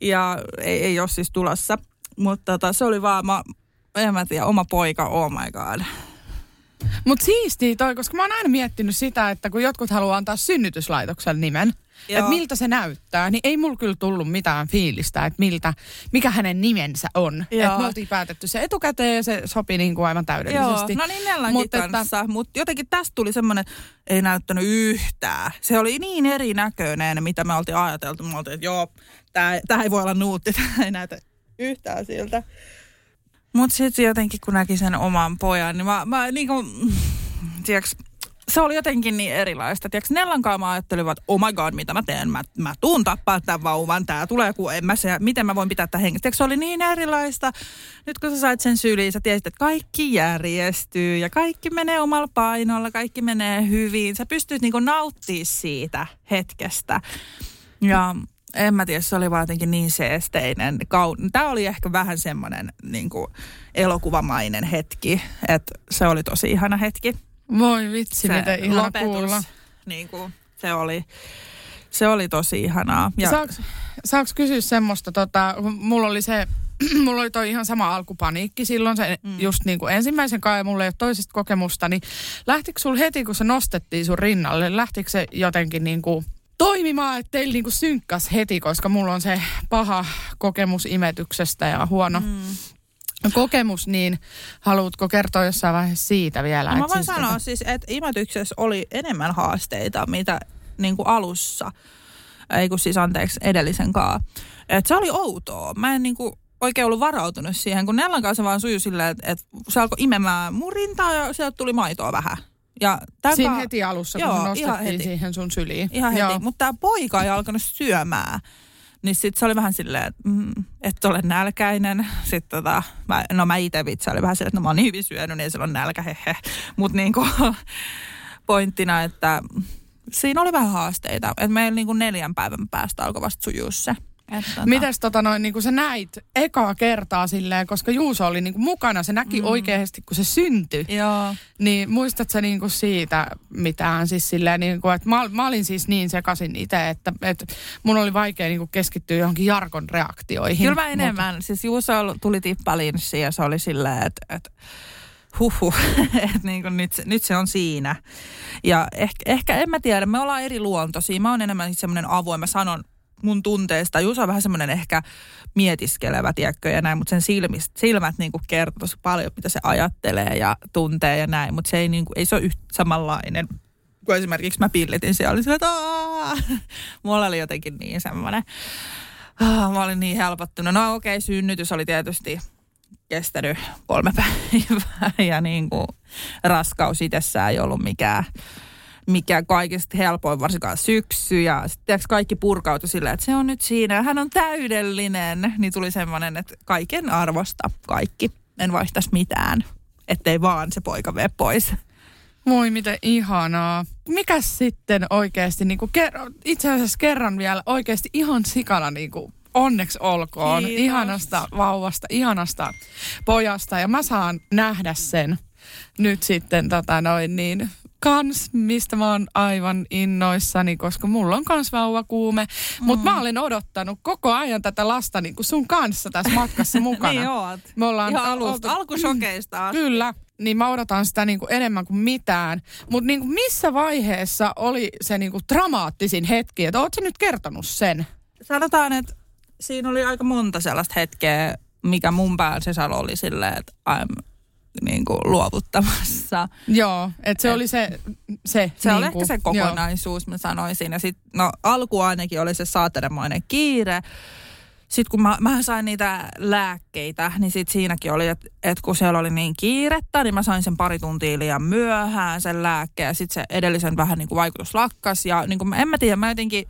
Ja ei, ei ole siis tulossa. Mutta tota, se oli vaan, mä, en mä tiedä, oma poika, oh my god. Mutta siistiä toi, koska mä oon aina miettinyt sitä, että kun jotkut haluaa antaa synnytyslaitoksen nimen, että miltä se näyttää, niin ei mulla kyllä tullut mitään fiilistä, että miltä, mikä hänen nimensä on. Että me oltiin päätetty se etukäteen ja se sopi niin kuin aivan täydellisesti. Joo, no niin Nellankin Mut kanssa, että... mutta jotenkin tästä tuli semmoinen, ei näyttänyt yhtään. Se oli niin erinäköinen, mitä me oltiin ajateltu. Me oltiin, että joo, tämä ei voi olla nuutti, tämä ei näytä yhtään siltä. Mutta sitten jotenkin, kun näki sen oman pojan, niin mä, mä niin kuin, tiiäks, se oli jotenkin niin erilaista. Tiedätkö, Nellankaan mä ajattelin, että oh my god, mitä mä teen? Mä, mä tuun tappaa tämän vauvan, tää tulee, kun en mä se, miten mä voin pitää tämän hengissä. se oli niin erilaista. Nyt kun sä sait sen syliin, sä tiesit, että kaikki järjestyy ja kaikki menee omalla painolla, kaikki menee hyvin. Sä pystyt niinku nauttimaan siitä hetkestä. Ja en mä tiedä, se oli vaan jotenkin niin seesteinen. Tämä oli ehkä vähän semmoinen niin elokuvamainen hetki, että se oli tosi ihana hetki. Voi vitsi, se miten ihana lopetus, kuulla. Niin kuin, se oli, se oli tosi ihanaa. Ja... Saaks, saaks kysyä semmoista, tota, mulla oli se, mulla oli toi ihan sama alkupaniikki silloin, se mm. just niin kuin ensimmäisen kai, mulla ei ole toisesta kokemusta, niin lähtikö sul heti, kun se nostettiin sun rinnalle, lähtikö se jotenkin niin kuin toimimaan, että teillä niinku synkkas heti, koska mulla on se paha kokemus imetyksestä ja huono mm. Kokemus, niin haluatko kertoa jossain vaiheessa siitä vielä? No mä voin siis sanoa tota... siis, että imetyksessä oli enemmän haasteita, mitä niinku alussa, ei kun siis anteeksi edellisen kaa. Et se oli outoa. Mä en niinku oikein ollut varautunut siihen, kun Nellan kanssa vaan sujui silleen, että, että se alkoi imemään murintaa ja sieltä tuli maitoa vähän. Ja tämän Siinä heti alussa, joo, kun se nostettiin siihen sun syliin. Ihan heti, joo. mutta tämä poika ei alkanut syömään. Niin sitten se oli vähän silleen, että mm, et ole nälkäinen. Sitten tota, mä, no mä itse vitsi oli vähän silleen, että no mä oon niin hyvin syönyt, niin sillä ole nälkä, hehe. Mutta niinku, pointtina, että siinä oli vähän haasteita. Että meillä niinku neljän päivän päästä alkoi vasta sujuu se. Tota... Mites tota noin, niin sä näit ekaa kertaa silleen, koska Juuso oli niin kuin mukana, se näki mm. oikeasti, kun se syntyi. Joo. Niin muistat sä niin kuin siitä mitään siis silleen, niin kuin, että mä, mä olin siis niin sekasin itse, että, että mun oli vaikea niin kuin keskittyä johonkin Jarkon reaktioihin. Kyllä mä enemmän, mutta... siis Juuso tuli tippalinssi ja se oli silleen, että, että huhu, että niin kuin nyt, nyt se on siinä. Ja ehkä, ehkä en mä tiedä, me ollaan eri luontoisia. Mä oon enemmän semmoinen avoin, mä sanon mun tunteesta. Jusa on vähän semmoinen ehkä mietiskelevä, tiedätkö, ja näin, mutta sen silmist, silmät niin kertoo paljon, mitä se ajattelee ja tuntee ja näin, mutta se ei, niin kuin, ei se ole yhtä samanlainen kun esimerkiksi mä pillitin siellä, oli että mulla oli jotenkin niin semmoinen, mä olin niin helpottunut. No okei, okay, synnytys oli tietysti kestänyt kolme päivää ja niin kuin raskaus itsessään ei ollut mikään mikä kaikista helpoin, varsinkaan syksy. Ja sitten kaikki purkautui silleen, että se on nyt siinä, hän on täydellinen. Niin tuli semmoinen, että kaiken arvosta kaikki. En vaihtaisi mitään, ettei vaan se poika vee pois. Moi, miten ihanaa. Mikä sitten oikeasti, niin kuin ker- itse asiassa kerran vielä oikeasti ihan sikana niin kuin onneksi olkoon. Kiitos. Ihanasta vauvasta, ihanasta pojasta. Ja mä saan nähdä sen nyt sitten tota noin niin kans, mistä mä oon aivan innoissani, koska mulla on kans vauvakuume. Mm. Mutta mä olen odottanut koko ajan tätä lasta niin kuin sun kanssa tässä matkassa mukana. niin oot. Me ollaan Ihan alusta, oltu, alkusokeista asti. Kyllä, niin mä odotan sitä niin kuin enemmän kuin mitään. Mutta niin kuin missä vaiheessa oli se niin kuin dramaattisin hetki? Että oot sä nyt kertonut sen? Sanotaan, että siinä oli aika monta sellaista hetkeä, mikä mun päällä oli silleen, että I'm niin kuin luovuttamassa. Joo, että se et, oli se... Se, se niin oli kuin, ehkä se kokonaisuus, joo. mä sanoisin. Ja sitten, no alku ainakin oli se saateremoinen kiire. Sitten kun mä, mä sain niitä lääkkeitä, niin sitten siinäkin oli, että et kun siellä oli niin kiirettä, niin mä sain sen pari tuntia liian myöhään sen lääkkeen. Ja sitten se edellisen vähän niin kuin vaikutus lakkas. Ja niin kuin, en mä tiedä, mä jotenkin,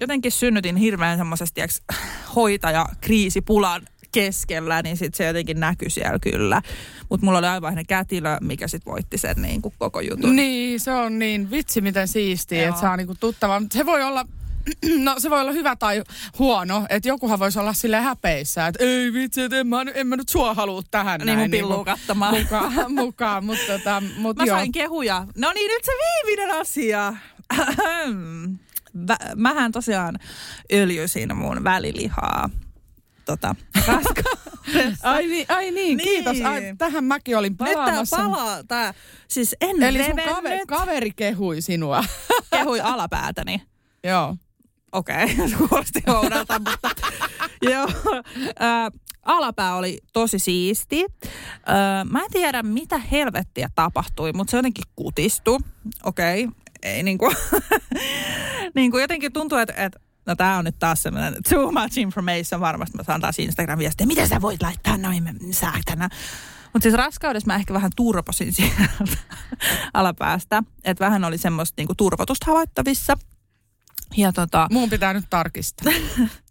jotenkin synnytin hirveän semmoisesti hoitaja kriisipulan keskellä, niin sitten se jotenkin näkyi siellä kyllä. Mutta mulla oli aivan kätilö, mikä sitten voitti sen niin kuin koko jutun. Niin, se on niin vitsi miten siistiä, että saa niin kuin tuttava. Se voi olla no se voi olla hyvä tai huono, että jokuhan voisi olla sille häpeissä, että ei vitsi, että en mä, en mä nyt sua halua tähän Niin näin. mun pilluu katsomaan. Mukaan, mukaan mutta tota, mut Mä joo. sain kehuja. No niin, nyt se viimeinen asia. Mähän tosiaan öljysin mun välilihaa. Tota, raskaudessa. Ai niin, ai niin, Niin. kiitos. Ai, tähän mäkin olin Nyt tää palaamassa. palaa. Tää, siis en Eli sun kaveri, kaveri kehui sinua. kehui alapäätäni. joo. Okei, okay. kuulosti oudolta, mutta joo. Ä, alapää oli tosi siisti. Ö, mä en tiedä, mitä helvettiä tapahtui, mutta se jotenkin kutistui. Okei, okay. ei niinku, niinku jotenkin tuntuu, että, että no tää on nyt taas semmoinen too much information. Varmasti mä saan taas Instagram-viestiä, miten sä voit laittaa noin säätänä. Mutta siis raskaudessa mä ehkä vähän turposin sieltä alapäästä. Että vähän oli semmoista niinku turvotusta havaittavissa. Ja tota, Mun pitää nyt tarkistaa.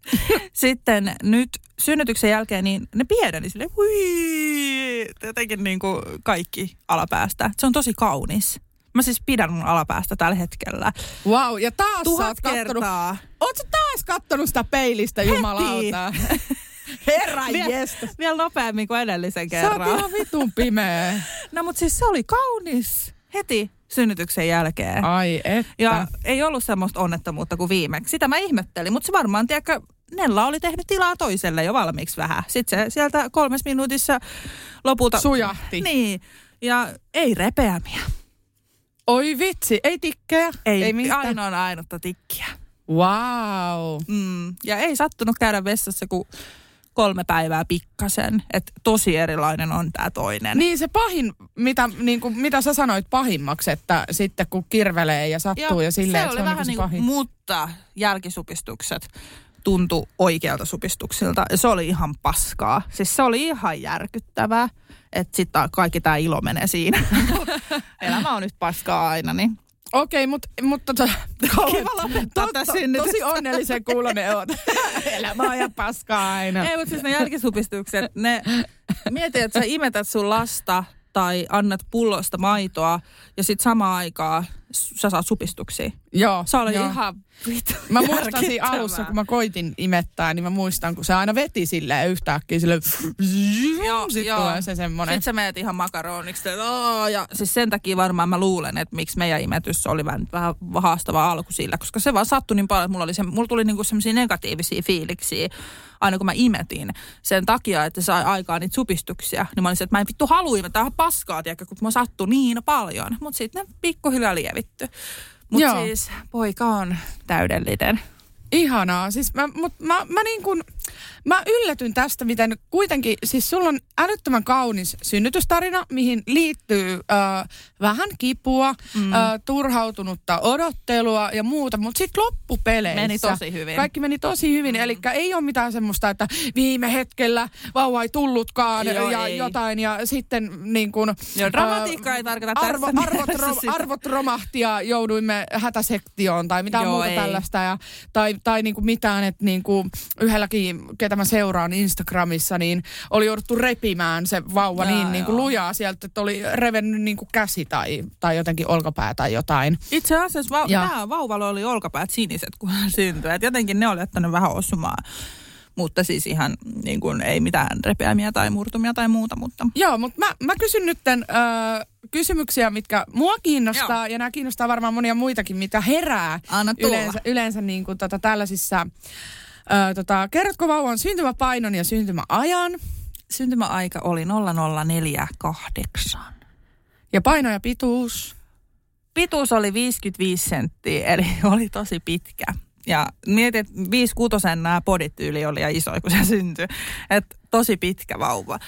sitten nyt synnytyksen jälkeen niin ne pieneni sille hui, jotenkin niin kuin kaikki alapäästä. Se on tosi kaunis. Mä siis pidän mun alapäästä tällä hetkellä. Wow, ja taas sä Tuhat oot kattonut, kertaa. oot sä taas kattonut sitä peilistä, jumalauta? Herra jestä. vielä nopeammin kuin edellisen Sä oot kerran. ihan vitun pimeä. No mutta siis se oli kaunis heti synnytyksen jälkeen. Ai että. Ja ei ollut semmoista onnettomuutta kuin viimeksi. Sitä mä ihmettelin, mutta se varmaan, tiedätkö, Nella oli tehnyt tilaa toiselle jo valmiiksi vähän. Sitten se sieltä kolmes minuutissa lopulta... Sujahti. Niin. Ja ei repeämiä. Oi vitsi, ei tikkejä. Ei, ei mistään. ainoa ainutta tikkiä. Wow. Mm. Ja ei sattunut käydä vessassa kuin kolme päivää pikkasen. Että tosi erilainen on tämä toinen. Niin se pahin, mitä, niin kuin, mitä sä sanoit pahimmaksi, että sitten kun kirvelee ja sattuu ja, silleen, se oli se on vähän niin se pahin. mutta jälkisupistukset tuntui oikealta supistuksilta. Ja se oli ihan paskaa. Siis se oli ihan järkyttävää. Että sitten kaikki tämä ilo menee siinä. Elämä on nyt paskaa aina, niin Okei, mutta mut, Kiva lopettaa tää synnytys. tosi onnellisen kuulonen oot. Elämä on ihan paskaa aina. Ei, mutta siis ne jälkisupistukset, ne, mieti, että sä imetät sun lasta tai annat pullosta maitoa ja sitten samaan aikaan sä saat supistuksia. Joo, Se oli joo. ihan Mä muistan siinä alussa, kun mä koitin imettää, niin mä muistan, kun se aina veti silleen yhtäkkiä sille Joo, Sitten joo. tulee se semmonen. Sitten sä meet ihan makaroniksi. Ja siis sen takia varmaan mä luulen, että miksi meidän imetys oli vähän, vähän haastava alku sillä, koska se vaan sattui niin paljon, että mulla, oli se, mulla tuli niinku semmoisia negatiivisia fiiliksiä aina kun mä imetin sen takia, että sai aikaan niitä supistuksia, niin mä olin se, että mä en vittu halua imettää ihan paskaa, tiedätkö, kun mä sattui niin paljon. Mutta sitten ne pikkuhiljaa lievitty. Mutta siis poika on täydellinen. Ihanaa. Siis mä, mut mä, mä, niin kun, mä yllätyn tästä, miten kuitenkin, siis sulla on älyttömän kaunis synnytystarina, mihin liittyy äh, vähän kipua, mm. äh, turhautunutta odottelua ja muuta, mutta sitten loppupeleissä Meni tosi hyvin. Kaikki meni tosi hyvin, mm. eli ei ole mitään semmoista, että viime hetkellä vauva ei tullutkaan Joo, ja ei. jotain ja sitten niin Joo, dramatiikka ei tarkoita arvo, tässä arvot, ro, arvot romahti ja jouduimme hätäsektioon tai mitään Joo, muuta ei. tällaista. Ja, tai tai niinku mitään, että niinku yhdelläkin, ketä mä seuraan Instagramissa, niin oli jouduttu repimään se vauva Jaa, niin niinku joo. lujaa sieltä, että oli revennyt niinku käsi tai, tai jotenkin olkapää tai jotain. Itse asiassa va- tämä vauvalla oli olkapäät siniset, kun hän syntyi. Et jotenkin ne oli jättänyt vähän osumaan. Mutta siis ihan niin kuin, ei mitään repeämiä tai murtumia tai muuta, mutta Joo, mutta mä, mä kysyn nyt äh, kysymyksiä, mitkä mua kiinnostaa, ja nämä kiinnostaa varmaan monia muitakin, mitä herää Anna tulla. yleensä, yleensä niin kuin tota, tällaisissa. Äh, tota, kerrotko vauvan syntymäpainon ja syntymäajan syntymäaika oli 0048. ja paino ja pituus? Pituus oli 55 senttiä, eli oli tosi pitkä. Ja mietin, että 5 kutosen nämä podit yli oli ja iso, kun se syntyi. Et tosi pitkä vauva.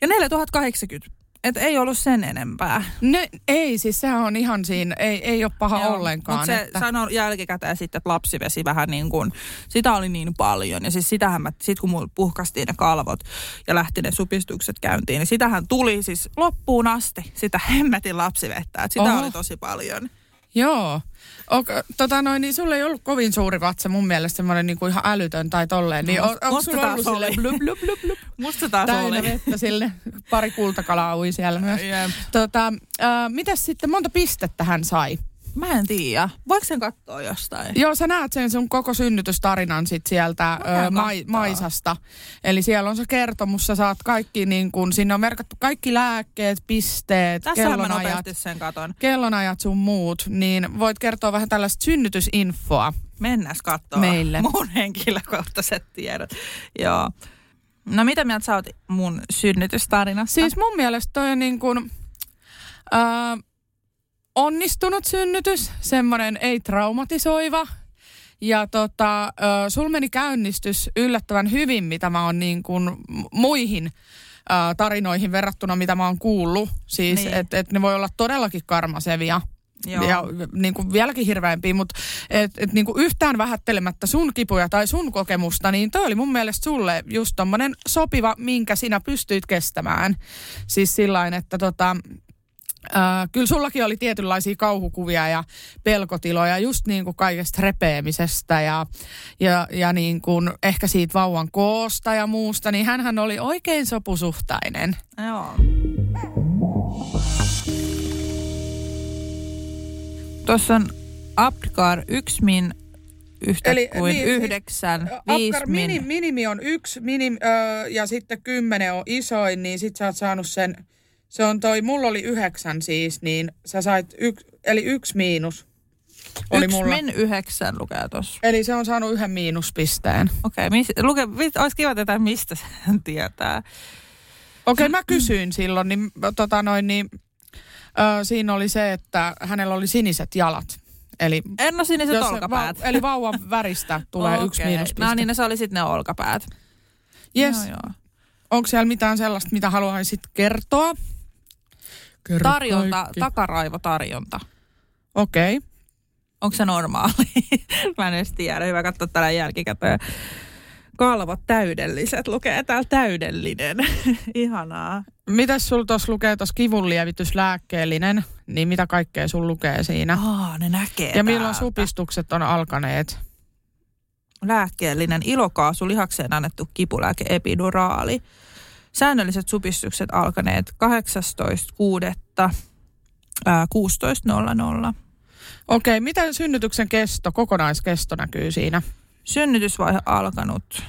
Ja 4080. Et ei ollut sen enempää. Ne, ei, siis sehän on ihan siinä, ei, ei ole paha Joo, ollenkaan. Mutta se että, sanoi jälkikäteen sitten, että lapsivesi vähän niin kuin, sitä oli niin paljon. Ja siis sitähän mä, sit kun mulla puhkastiin ne kalvot ja lähti ne supistukset käyntiin, niin sitähän tuli siis loppuun asti sitä hemmetin lapsivettä. Että sitä Oho. oli tosi paljon. Joo. Ok, tota noin, niin sulla ei ollut kovin suuri vatsa mun mielestä semmoinen niin kuin ihan älytön tai tolleen. Niin No, on, onko sulla ollut sille oli. blup, blup, blup, blup, Musta taas täynnä oli. vettä sille? Pari kultakalaa ui siellä myös. Jep. Tota, äh, mitäs sitten, monta pistettä hän sai? Mä en tiedä. Voiko sen katsoa jostain? Joo, sä näet sen sun koko synnytystarinan sit sieltä ö, mai. Maisasta. Eli siellä on se kertomus, sä saat kaikki niin kun, sinne on merkattu kaikki lääkkeet, pisteet, Tässähän mä kellonajat, sen katon. kellonajat sun muut, niin voit kertoa vähän tällaista synnytysinfoa. Mennäs kattoo Meille. mun henkilökohtaiset tiedot. Joo. No mitä mieltä sä oot mun synnytystarinasta? Siis mun mielestä toi on niin kuin, äh, onnistunut synnytys, semmoinen ei traumatisoiva. Ja tota, sul meni käynnistys yllättävän hyvin, mitä mä oon niin kuin muihin tarinoihin verrattuna, mitä mä oon kuullut. Siis, niin. että et ne voi olla todellakin karmasevia. Joo. Ja niin kuin vieläkin hirveämpiä, mutta et, et niin kuin yhtään vähättelemättä sun kipuja tai sun kokemusta, niin toi oli mun mielestä sulle just tommonen sopiva, minkä sinä pystyit kestämään. Siis sillain, että tota, Äh, kyllä sullakin oli tietynlaisia kauhukuvia ja pelkotiloja just niin kuin kaikesta repeämisestä ja, ja, ja niin kuin ehkä siitä vauvan koosta ja muusta, niin hän oli oikein sopusuhtainen. Joo. Tuossa on Apgar 1 min yhtä Eli kuin niin, yhdeksän, viisi Apgar min. mini, minimi on yksi minim, ö, ja sitten kymmenen on isoin, niin sit sä oot saanut sen, se on toi, mulla oli yhdeksän siis, niin sä sait, yks, eli yksi miinus oli Yksi mulla. min yhdeksän lukee tuossa. Eli se on saanut yhden miinuspisteen. Okei, okay, luke, olisi kiva tietää, mistä sen tietää. Okei, okay, mä kysyin silloin, niin, tota noin, niin ö, siinä oli se, että hänellä oli siniset jalat. Eli, En ole siniset jos olkapäät. Va, eli vauvan väristä tulee okay. yksi miinuspiste. No niin, ne se oli sitten ne olkapäät. yes. Joo, joo. Onko siellä mitään sellaista, mitä haluaisit kertoa? Kerro Tarjonta, kaikki. takaraivotarjonta. Okei. Okay. Onko se normaali? Mä en edes tiedä. Hyvä katsoa tällä jälkikäteen. Kalvot täydelliset. Lukee täällä täydellinen. Ihanaa. Mitäs sul tuossa lukee tuossa kivunlievityslääkkeellinen, niin mitä kaikkea sul lukee siinä? Aa, ne näkee ja milloin täältä. supistukset on alkaneet? Lääkkeellinen ilokaasu lihakseen annettu kipulääke epiduraali. Säännölliset supistukset alkaneet 18.6. ää, 16.00. Okei, miten synnytyksen kesto, kokonaiskesto näkyy siinä? Synnytysvaihe alkanut.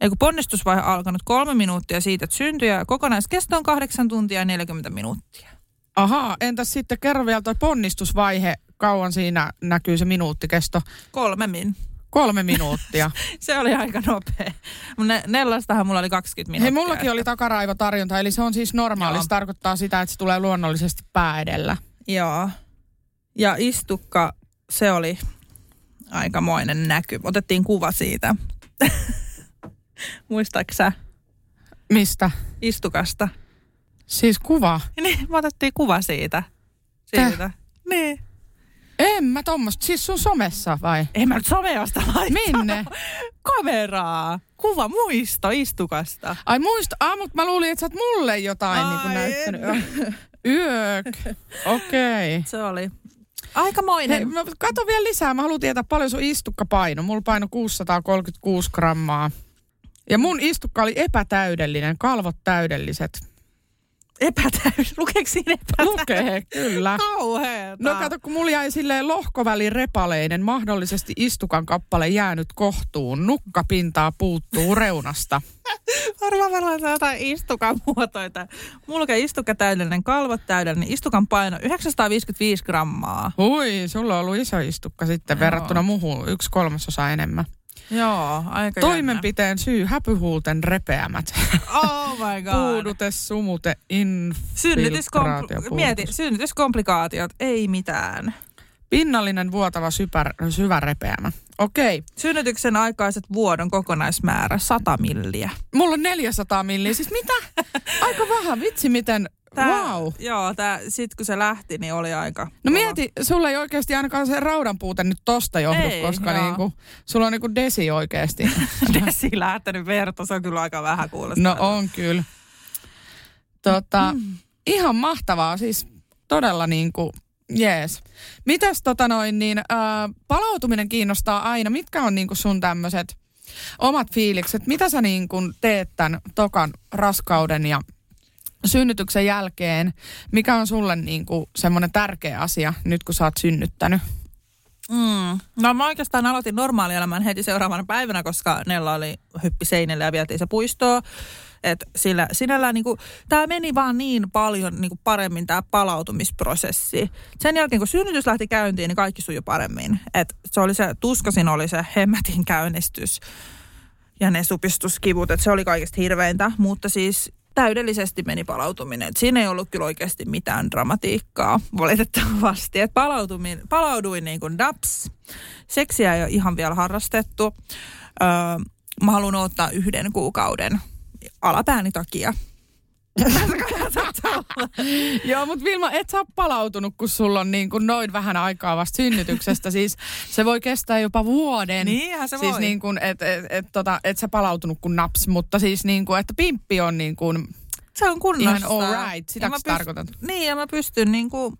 Ei kun ponnistusvaihe alkanut kolme minuuttia siitä, että syntyi ja kokonaiskesto on 8 tuntia ja 40 minuuttia. Ahaa, entäs sitten kerro vielä toi ponnistusvaihe, kauan siinä näkyy se minuuttikesto? Kolme min. Kolme minuuttia. Se oli aika nopea. Ne, nellastahan mulla oli 20 minuuttia. Hei, mullakin oli takaraivotarjonta, eli se on siis normaali. Joo. Se tarkoittaa sitä, että se tulee luonnollisesti pää edellä. Joo. Ja istukka, se oli aikamoinen näky. Otettiin kuva siitä. Muistaaks sä Mistä? istukasta? Siis kuva. Niin, me otettiin kuva siitä. Täh? Siitä. Niin. En mä tommoista. Siis sun somessa vai? Ei mä nyt someosta laittaa. Minne? Kameraa. Kuva muisto istukasta. Ai muista, ah, mutta mä luulin, että sä oot mulle jotain niin kuin Ai, näyttänyt. en. Yök. Okei. Okay. Se oli aikamoinen. Hei, mä kato vielä lisää. Mä haluan tietää paljon sun istukka paino. Mulla paino 636 grammaa. Ja mun istukka oli epätäydellinen, kalvot täydelliset. Epätäys. Lukeeko siinä epätäys? Lukee, kyllä. Kauheeta. No kato, kun mulla jäi silleen lohkovälin repaleinen, mahdollisesti istukan kappale jäänyt kohtuun, nukkapintaa puuttuu reunasta. Varmaan varmaan jotain istukan muotoita. Mulla lukee istukka täydellinen, kalvot täydellinen, istukan paino 955 grammaa. Hui, sulla on ollut iso istukka sitten Joo. verrattuna muuhun, yksi kolmasosa enemmän. Joo, aika Toimenpiteen syy, häpyhuulten repeämät. jännä. Oh my god. Puudute, sumute, infiltraatio, mieti, synnytyskomplikaatiot, ei mitään. Pinnallinen vuotava sypär, syvä repeämä. Okei. Synnytyksen aikaiset vuodon kokonaismäärä 100 milliä. Mulla on 400 milliä. Siis mitä? Aika vähän. Vitsi miten. Wow. Joo, tää, sit kun se lähti, niin oli aika No kova. mieti, sulla ei oikeasti ainakaan se raudan puute nyt tosta johdu, Ei, koska joo. niinku, sulla on niinku desi oikeasti. Desi lähtenyt verta, se on kyllä aika vähän kuulostaa. no on kyllä. Tota, ihan mahtavaa, siis todella niinku, jees. Mitäs tota noin, niin ää, palautuminen kiinnostaa aina. Mitkä on niinku sun tämmöiset omat fiilikset? Mitä sä niinku teet tämän tokan raskauden ja synnytyksen jälkeen, mikä on sulle niin kuin semmoinen tärkeä asia nyt kun sä oot synnyttänyt? Mm. No mä oikeastaan aloitin normaalielämän heti seuraavana päivänä, koska Nella oli hyppi seinille ja vietiin se puistoon. Et sillä, sinällään niinku, tämä meni vaan niin paljon niinku paremmin tämä palautumisprosessi. Sen jälkeen kun synnytys lähti käyntiin, niin kaikki sujui paremmin. Et se oli se, tuskasin oli se hemmetin käynnistys ja ne supistuskivut, että se oli kaikista hirveintä. Mutta siis täydellisesti meni palautuminen. Et siinä ei ollut kyllä oikeasti mitään dramatiikkaa valitettavasti. Et palautumin, palauduin niin kuin daps. Seksiä ei ole ihan vielä harrastettu. Öö, mä haluan ottaa yhden kuukauden alapääni takia. Joo, mutta Vilma, et sä ole palautunut, kun sulla on niin kuin noin vähän aikaa vasta synnytyksestä. Siis se voi kestää jopa vuoden. Niinhän se siis voi. Niin kuin, et, et, et, tota, et sä palautunut kuin naps, mutta siis niin kuin, että pimppi on niin kuin Se on kunnossa. ihan all right. Sitä sä tarkoitat? Niin, ja mä pystyn niin kuin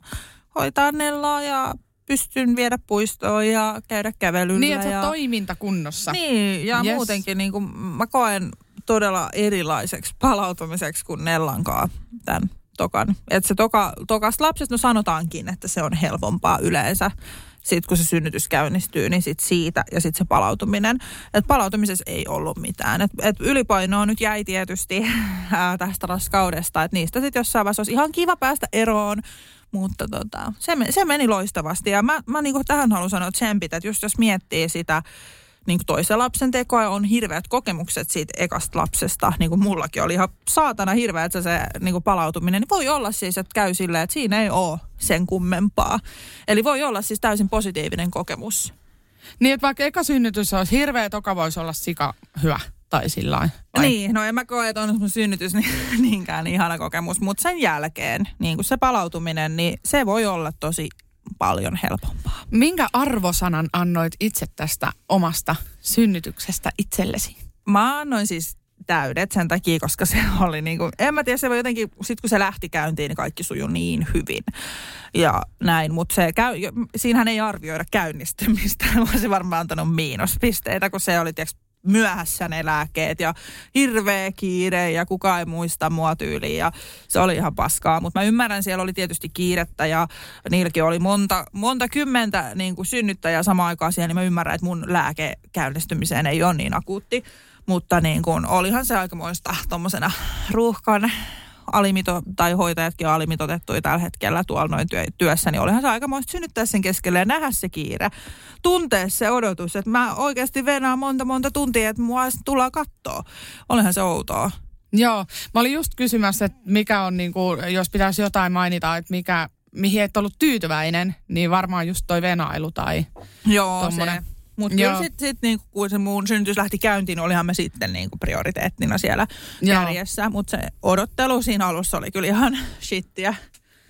hoitaa Nellaa ja pystyn viedä puistoon ja käydä kävelyllä. Niin, että ja... oot toimintakunnossa. Niin, ja yes. muutenkin niin kuin, mä koen todella erilaiseksi palautumiseksi kuin Nellankaa tämän tokan. Että se toka, tokasta lapsesta, no sanotaankin, että se on helpompaa yleensä. Sitten kun se synnytys käynnistyy, niin sit siitä ja sitten se palautuminen. Et palautumisessa ei ollut mitään. Et, et ylipainoa nyt jäi tietysti ää, tästä raskaudesta. Et niistä sitten jossain vaiheessa olisi ihan kiva päästä eroon. Mutta tota, se, se meni loistavasti. Ja mä, mä niinku tähän haluan sanoa tsempit, että just jos miettii sitä niin kuin toisen lapsen tekoa ja on hirveät kokemukset siitä ekasta lapsesta, niin kuin mullakin oli ihan saatana hirveä, että se niin kuin palautuminen, niin voi olla siis, että käy silleen, että siinä ei ole sen kummempaa. Eli voi olla siis täysin positiivinen kokemus. Niin, että vaikka eka synnytys olisi hirveä, toka voisi olla sika hyvä. Tai sillä. Vai? Niin, no en mä koe, että on mun synnytys niin, niinkään ihana kokemus, mutta sen jälkeen, niin kuin se palautuminen, niin se voi olla tosi paljon helpompaa. Minkä arvosanan annoit itse tästä omasta synnytyksestä itsellesi? Mä annoin siis täydet sen takia, koska se oli niin kuin, en mä tiedä, se voi jotenkin, sit kun se lähti käyntiin, niin kaikki sujui niin hyvin. Ja näin, mutta se käy, siinähän ei arvioida käynnistymistä, vaan se varmaan antanut miinuspisteitä, kun se oli tiiäks, myöhässä ne lääkkeet ja hirveä kiire ja kukaan ei muista mua tyyliin ja se oli ihan paskaa. Mutta mä ymmärrän, siellä oli tietysti kiirettä ja niilläkin oli monta, monta kymmentä niin kuin synnyttäjää samaan aikaan siellä, niin mä ymmärrän, että mun lääke käynnistymiseen ei ole niin akuutti. Mutta niin kuin, olihan se aikamoista tuommoisena ruuhkan alimito, tai hoitajatkin on alimitotettuja tällä hetkellä tuolla noin työ, työssä, niin olihan se aikamoista synnyttää sen keskelle ja nähdä se kiire. Tuntea se odotus, että mä oikeasti venaan monta monta tuntia, että mua tullaan kattoa. Olihan se outoa. Joo, mä olin just kysymässä, että mikä on, niin kuin, jos pitäisi jotain mainita, että mikä, mihin et ollut tyytyväinen, niin varmaan just toi venailu tai... Joo, Tommonen. se. Mutta kyllä sitten sit, niinku, kun se mun synnytys lähti käyntiin, olihan me sitten niinku prioriteettina siellä Joo. kärjessä. Mutta se odottelu siinä alussa oli kyllä ihan shittiä.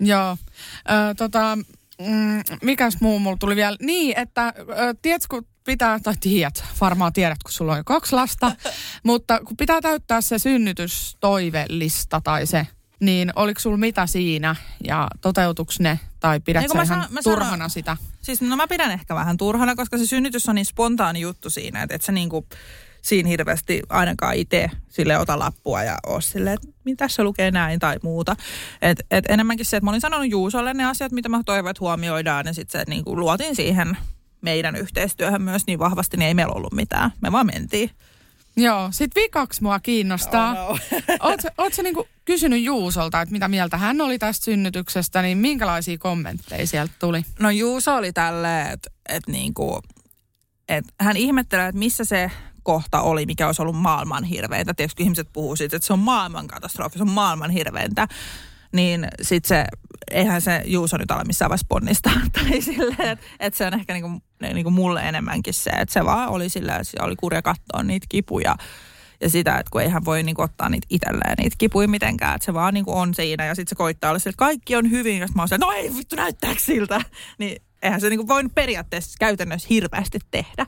Joo, ö, tota, mm, mikäs muu mulla tuli vielä? Niin, että ö, tiedätkö, kun pitää, tai tiedät, varmaan tiedät, kun sulla on jo kaksi lasta, mutta kun pitää täyttää se synnytystoivelista tai se, niin oliko sulla mitä siinä ja toteutuks ne tai pidät Niin sä kun mä ihan san- mä turhana sanon- sitä? Siis no mä pidän ehkä vähän turhana, koska se synnytys on niin spontaani juttu siinä, että et sä niinku siinä hirveästi ainakaan itse sille ota lappua ja oo silleen, että mitä se lukee näin tai muuta. Et, et enemmänkin se, että mä olin sanonut Juusolle ne asiat, mitä mä toivon, että huomioidaan ja sitten se niinku luotiin siihen meidän yhteistyöhön myös niin vahvasti, niin ei meillä ollut mitään. Me vaan mentiin. Joo, sit vikaksi mua kiinnostaa. Oh no. Niinku kysynyt Juusolta, että mitä mieltä hän oli tästä synnytyksestä, niin minkälaisia kommentteja sieltä tuli? No Juuso oli tälleen, että et niinku, et hän ihmettelee, että missä se kohta oli, mikä olisi ollut maailman hirveintä. Kun ihmiset puhuu siitä, että se on maailman katastrofi, se on maailman hirveintä. Niin sitten se, eihän se Juuso nyt ala missään vaiheessa ponnistaa. Tai silleen, että et se on ehkä niinku, niinku mulle enemmänkin se, että se vaan oli silleen, että oli kurja katsoa niitä kipuja. Ja sitä, että kun eihän voi niinku ottaa niitä itselleen niitä kipuja mitenkään, että se vaan niinku on siinä ja sitten se koittaa olla että kaikki on hyvin, sit mä oon no ei vittu näyttääkö siltä. Niin eihän se niinku voi periaatteessa käytännössä hirveästi tehdä.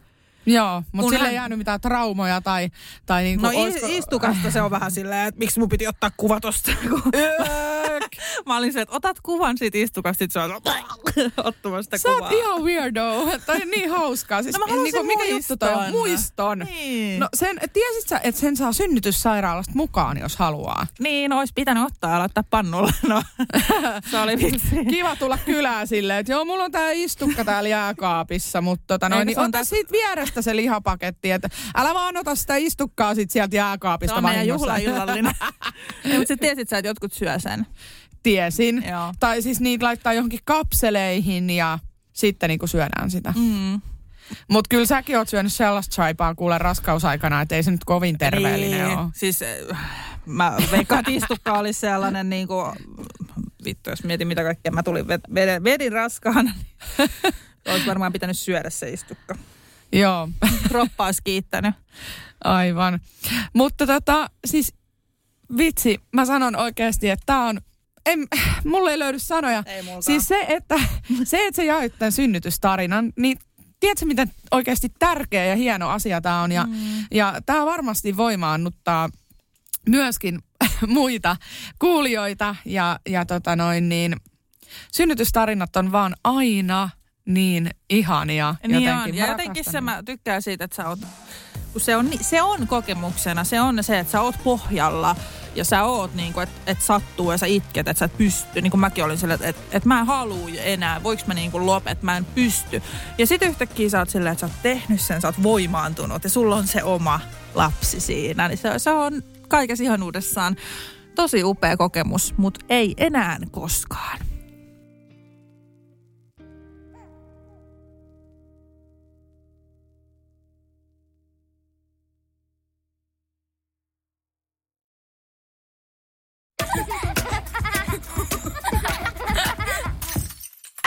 Joo, mutta Kun sille hän- ei jäänyt mitään traumoja tai, tai niinku, No olisiko- is- istukasta se on vähän silleen, että miksi mun piti ottaa kuva tosta. Mä olin se, että otat kuvan siitä istukasta, sit se on ottamasta Sä kuvaa. oot ihan weirdo. Toi on niin hauskaa. Siis, No mä halusin mikä juttu toi on? muiston. Niin. No sen, tiesit sä, että sen saa synnytyssairaalasta mukaan, jos haluaa? Niin, olisi pitänyt ottaa ja laittaa pannulle. No, se oli vitsi. Kiva tulla kylään silleen, että joo, mulla on tää istukka täällä jääkaapissa, mutta tota noin, niin on ota tässä- siitä vierestä se lihapaketti, että älä vaan ota sitä istukkaa sit sieltä Se jääkaapista on meidän juhlaillallinen. Mutta sä tiesit sä, että jotkut syö sen. Tiesin. Joo. Tai siis niitä laittaa johonkin kapseleihin ja sitten niinku syödään sitä. Mm. Mutta kyllä säkin oot syönyt sellaista saipaa kuule raskausaikana, että ei se nyt kovin terveellinen niin. ole. Siis äh, mä veikkaan, että istukka olisi sellainen niin kuin, vittu jos mietin mitä kaikkea mä tulin, ved, vedin, vedin raskaana, niin olisi varmaan pitänyt syödä se istukka. Joo, Kroppa olisi kiittänyt. aivan. Mutta tota, siis vitsi, mä sanon oikeasti, että tää on, en, mulle ei löydy sanoja. Ei mulkaan. Siis se, että, se, että sä jaoit tämän synnytystarinan, niin tiedätkö, miten oikeasti tärkeä ja hieno asia tämä on. Ja, mm. ja tämä varmasti voimaannuttaa myöskin muita kuulijoita. Ja, ja tota noin, niin, synnytystarinat on vaan aina niin ihania. Niin jotenkin. on. Ja jotenkin se mä tykkään siitä, että sä oot, kun se on, se on kokemuksena, se on se, että sä oot pohjalla ja sä oot niin kuin, että et sattuu ja sä itket, että sä et pysty. Niin kuin mäkin olin sillä, että et, et mä en halua enää, voiko mä niin kuin lopet, mä en pysty. Ja sitten yhtäkkiä sä oot silleen, että sä oot tehnyt sen, sä oot voimaantunut ja sulla on se oma lapsi siinä. Niin se, se on kaikessa ihanuudessaan tosi upea kokemus, mutta ei enää koskaan.